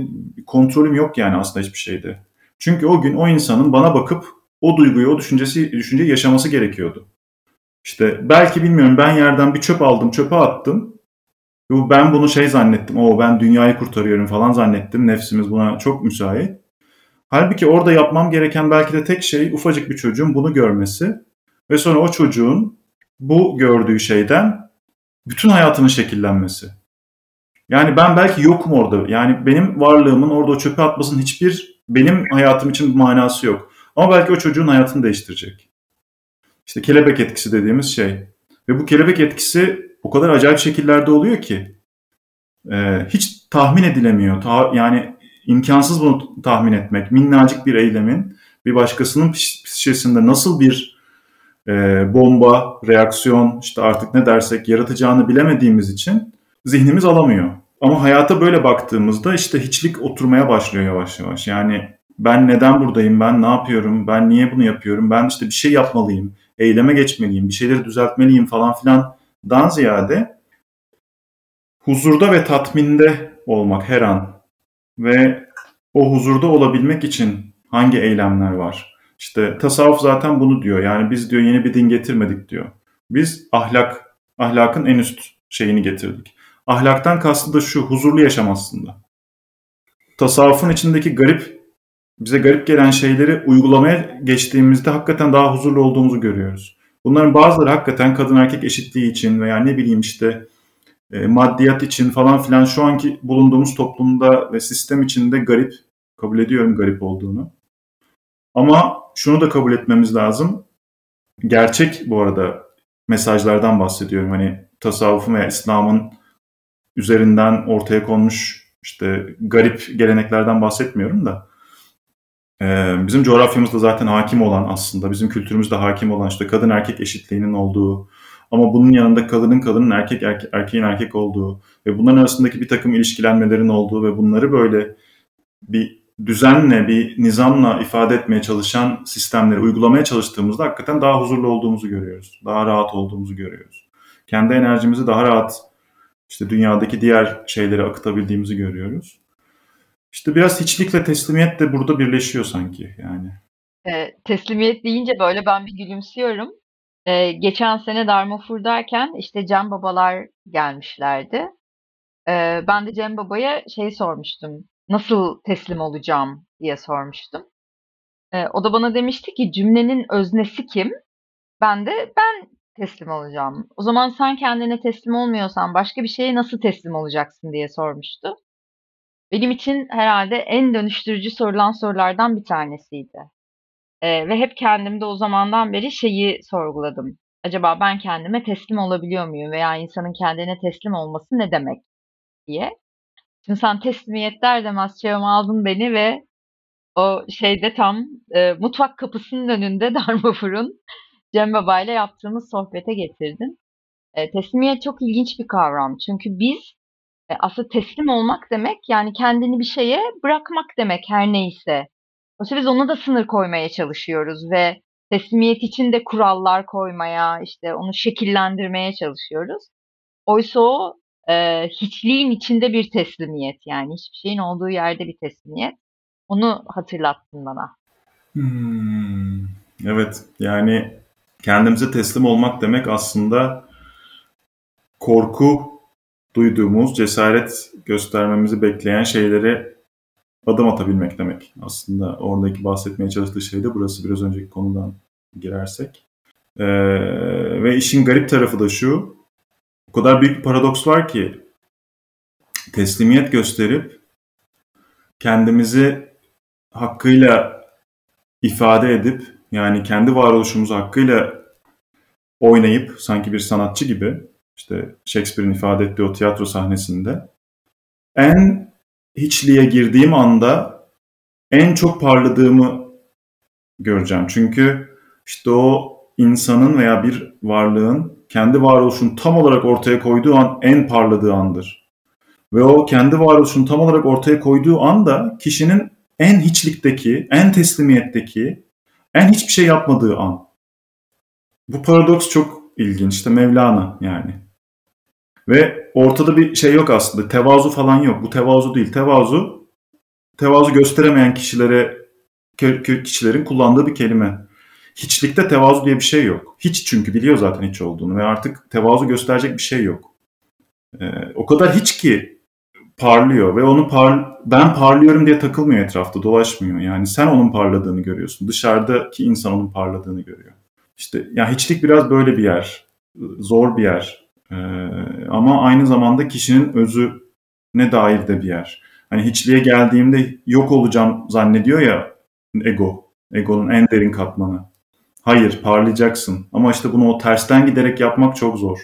kontrolüm yok yani aslında hiçbir şeyde. Çünkü o gün o insanın bana bakıp o duyguyu, o düşüncesi, düşünceyi yaşaması gerekiyordu. İşte belki bilmiyorum ben yerden bir çöp aldım, çöpe attım. Ben bunu şey zannettim, o ben dünyayı kurtarıyorum falan zannettim. Nefsimiz buna çok müsait. Halbuki orada yapmam gereken belki de tek şey ufacık bir çocuğun bunu görmesi ve sonra o çocuğun bu gördüğü şeyden bütün hayatının şekillenmesi. Yani ben belki yokum orada. Yani benim varlığımın orada o çöpe atmasının hiçbir benim hayatım için manası yok. Ama belki o çocuğun hayatını değiştirecek. İşte kelebek etkisi dediğimiz şey. Ve bu kelebek etkisi o kadar acayip şekillerde oluyor ki e, hiç tahmin edilemiyor. Ta, yani imkansız bunu tahmin etmek. Minnacık bir eylemin bir başkasının psikolojisinde nasıl bir e, bomba, reaksiyon işte artık ne dersek yaratacağını bilemediğimiz için zihnimiz alamıyor. Ama hayata böyle baktığımızda işte hiçlik oturmaya başlıyor yavaş yavaş. Yani ben neden buradayım, ben ne yapıyorum, ben niye bunu yapıyorum, ben işte bir şey yapmalıyım, eyleme geçmeliyim, bir şeyleri düzeltmeliyim falan filan dan ziyade huzurda ve tatminde olmak her an ve o huzurda olabilmek için hangi eylemler var? İşte tasavvuf zaten bunu diyor. Yani biz diyor yeni bir din getirmedik diyor. Biz ahlak, ahlakın en üst şeyini getirdik. Ahlaktan kastı da şu, huzurlu yaşam aslında. Tasavvufun içindeki garip, bize garip gelen şeyleri uygulamaya geçtiğimizde hakikaten daha huzurlu olduğumuzu görüyoruz. Bunların bazıları hakikaten kadın erkek eşitliği için veya ne bileyim işte e, maddiyat için falan filan şu anki bulunduğumuz toplumda ve sistem içinde garip. Kabul ediyorum garip olduğunu. Ama şunu da kabul etmemiz lazım. Gerçek bu arada mesajlardan bahsediyorum. Hani tasavvufun veya İslam'ın üzerinden ortaya konmuş işte garip geleneklerden bahsetmiyorum da ee, bizim coğrafyamızda zaten hakim olan aslında bizim kültürümüzde hakim olan işte kadın erkek eşitliğinin olduğu ama bunun yanında kadının kadının erkek, erke, erkeğin erkek olduğu ve bunların arasındaki bir takım ilişkilenmelerin olduğu ve bunları böyle bir düzenle, bir nizamla ifade etmeye çalışan sistemleri uygulamaya çalıştığımızda hakikaten daha huzurlu olduğumuzu görüyoruz. Daha rahat olduğumuzu görüyoruz. Kendi enerjimizi daha rahat işte dünyadaki diğer şeyleri akıtabildiğimizi görüyoruz. İşte biraz hiçlikle teslimiyet de burada birleşiyor sanki yani. E, teslimiyet deyince böyle ben bir gülümsüyorum. E, geçen sene Darmafur'dayken işte Cem Babalar gelmişlerdi. E, ben de Cem Baba'ya şey sormuştum. Nasıl teslim olacağım diye sormuştum. E, o da bana demişti ki cümlenin öznesi kim? Ben de ben teslim olacağım. O zaman sen kendine teslim olmuyorsan başka bir şeye nasıl teslim olacaksın diye sormuştu. Benim için herhalde en dönüştürücü sorulan sorulardan bir tanesiydi. Eee, ve hep kendimde o zamandan beri şeyi sorguladım. Acaba ben kendime teslim olabiliyor muyum veya insanın kendine teslim olması ne demek diye. Şimdi sen teslimiyet der demez çağıma aldın beni ve o şeyde tam e, mutfak kapısının önünde Darmafur'un Cem Baba ile yaptığımız sohbete getirdin. E, teslimiyet çok ilginç bir kavram. Çünkü biz e, aslında teslim olmak demek yani kendini bir şeye bırakmak demek her neyse. Oysa biz ona da sınır koymaya çalışıyoruz ve teslimiyet için de kurallar koymaya, işte onu şekillendirmeye çalışıyoruz. Oysa o e, hiçliğin içinde bir teslimiyet yani hiçbir şeyin olduğu yerde bir teslimiyet. Onu hatırlattın bana. Hmm, evet yani kendimize teslim olmak demek aslında korku duyduğumuz, cesaret göstermemizi bekleyen şeylere adım atabilmek demek. Aslında oradaki bahsetmeye çalıştığı şey de burası biraz önceki konudan girersek. Ee, ve işin garip tarafı da şu, o kadar büyük bir paradoks var ki teslimiyet gösterip kendimizi hakkıyla ifade edip yani kendi varoluşumuzu hakkıyla oynayıp sanki bir sanatçı gibi işte Shakespeare'in ifade ettiği o tiyatro sahnesinde en hiçliğe girdiğim anda en çok parladığımı göreceğim. Çünkü işte o insanın veya bir varlığın kendi varoluşunu tam olarak ortaya koyduğu an en parladığı andır. ve o kendi varoluşunu tam olarak ortaya koyduğu anda kişinin en hiçlikteki, en teslimiyetteki, en hiçbir şey yapmadığı an. Bu paradoks çok ilginç. İşte Mevlana yani. Ve ortada bir şey yok aslında. Tevazu falan yok. Bu tevazu değil. Tevazu, tevazu gösteremeyen kişilere, kişilerin kullandığı bir kelime. Hiçlikte tevazu diye bir şey yok. Hiç çünkü biliyor zaten hiç olduğunu ve artık tevazu gösterecek bir şey yok. Ee, o kadar hiç ki parlıyor ve onu par ben parlıyorum diye takılmıyor etrafta, dolaşmıyor. Yani sen onun parladığını görüyorsun. Dışarıdaki insan onun parladığını görüyor. İşte ya yani hiçlik biraz böyle bir yer. Zor bir yer. Ee, ama aynı zamanda kişinin özü ne dair de bir yer. Hani hiçliğe geldiğimde yok olacağım zannediyor ya ego. Egonun en derin katmanı. Hayır, parlayacaksın. Ama işte bunu o tersten giderek yapmak çok zor.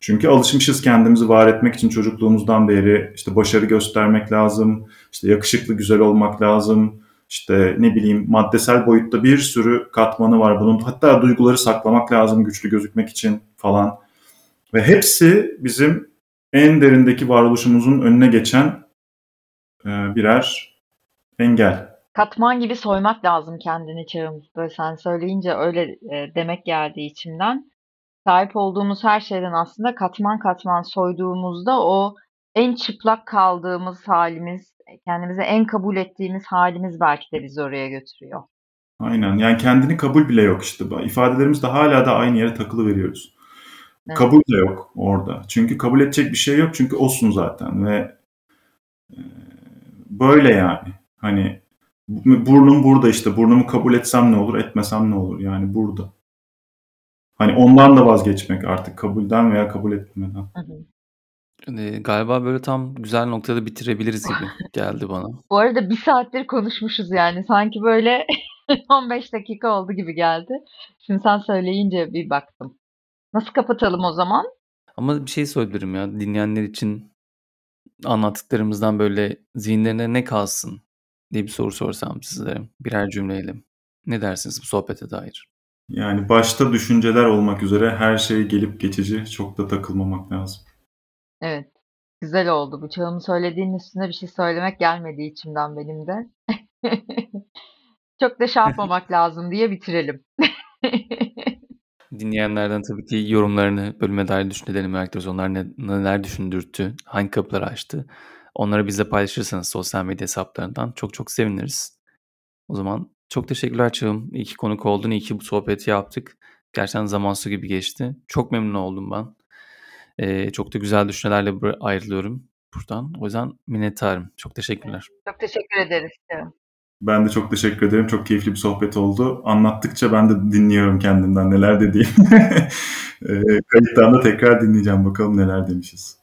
Çünkü alışmışız kendimizi var etmek için çocukluğumuzdan beri işte başarı göstermek lazım, işte yakışıklı güzel olmak lazım, işte ne bileyim maddesel boyutta bir sürü katmanı var bunun. Hatta duyguları saklamak lazım güçlü gözükmek için falan. Ve hepsi bizim en derindeki varoluşumuzun önüne geçen birer engel. Katman gibi soymak lazım kendini çağımızda. Sen söyleyince öyle e, demek geldi içimden. Sahip olduğumuz her şeyden aslında katman katman soyduğumuzda o en çıplak kaldığımız halimiz, kendimize en kabul ettiğimiz halimiz belki de bizi oraya götürüyor. Aynen. Yani kendini kabul bile yok işte. İfadelerimiz de hala da aynı yere takılı veriyoruz. Evet. Kabul de yok orada. Çünkü kabul edecek bir şey yok. Çünkü olsun zaten ve böyle yani. Hani burnum burada işte. Burnumu kabul etsem ne olur, etmesem ne olur? Yani burada. Hani ondan da vazgeçmek artık kabulden veya kabul etmeden. Hı galiba böyle tam güzel noktada bitirebiliriz gibi geldi bana. Bu arada bir saattir konuşmuşuz yani. Sanki böyle 15 dakika oldu gibi geldi. Şimdi sen söyleyince bir baktım. Nasıl kapatalım o zaman? Ama bir şey söylerim ya dinleyenler için anlattıklarımızdan böyle zihinlerine ne kalsın diye bir soru sorsam sizlere birer cümleyle. Ne dersiniz bu sohbete dair? Yani başta düşünceler olmak üzere her şey gelip geçici, çok da takılmamak lazım. Evet. Güzel oldu. Bu çağımın söylediğinin üstüne bir şey söylemek gelmedi içimden benim de. Çok da şey yapmamak lazım diye bitirelim. Dinleyenlerden tabii ki yorumlarını, bölüme dair düşüncelerini merak ediyoruz. Onlar ne, neler düşündürttü, hangi kapıları açtı. Onları bizle paylaşırsanız sosyal medya hesaplarından çok çok seviniriz. O zaman çok teşekkürler Çağım. İyi ki konuk oldun, iyi ki bu sohbeti yaptık. Gerçekten zaman su gibi geçti. Çok memnun oldum ben. Ee, çok da güzel düşüncelerle ayrılıyorum buradan. O yüzden minnettarım. Çok teşekkürler. Çok teşekkür ederiz. Çağım. Ben de çok teşekkür ederim. Çok keyifli bir sohbet oldu. Anlattıkça ben de dinliyorum kendimden neler dediğim. Eee, Kayıttan da tekrar dinleyeceğim. Bakalım neler demişiz.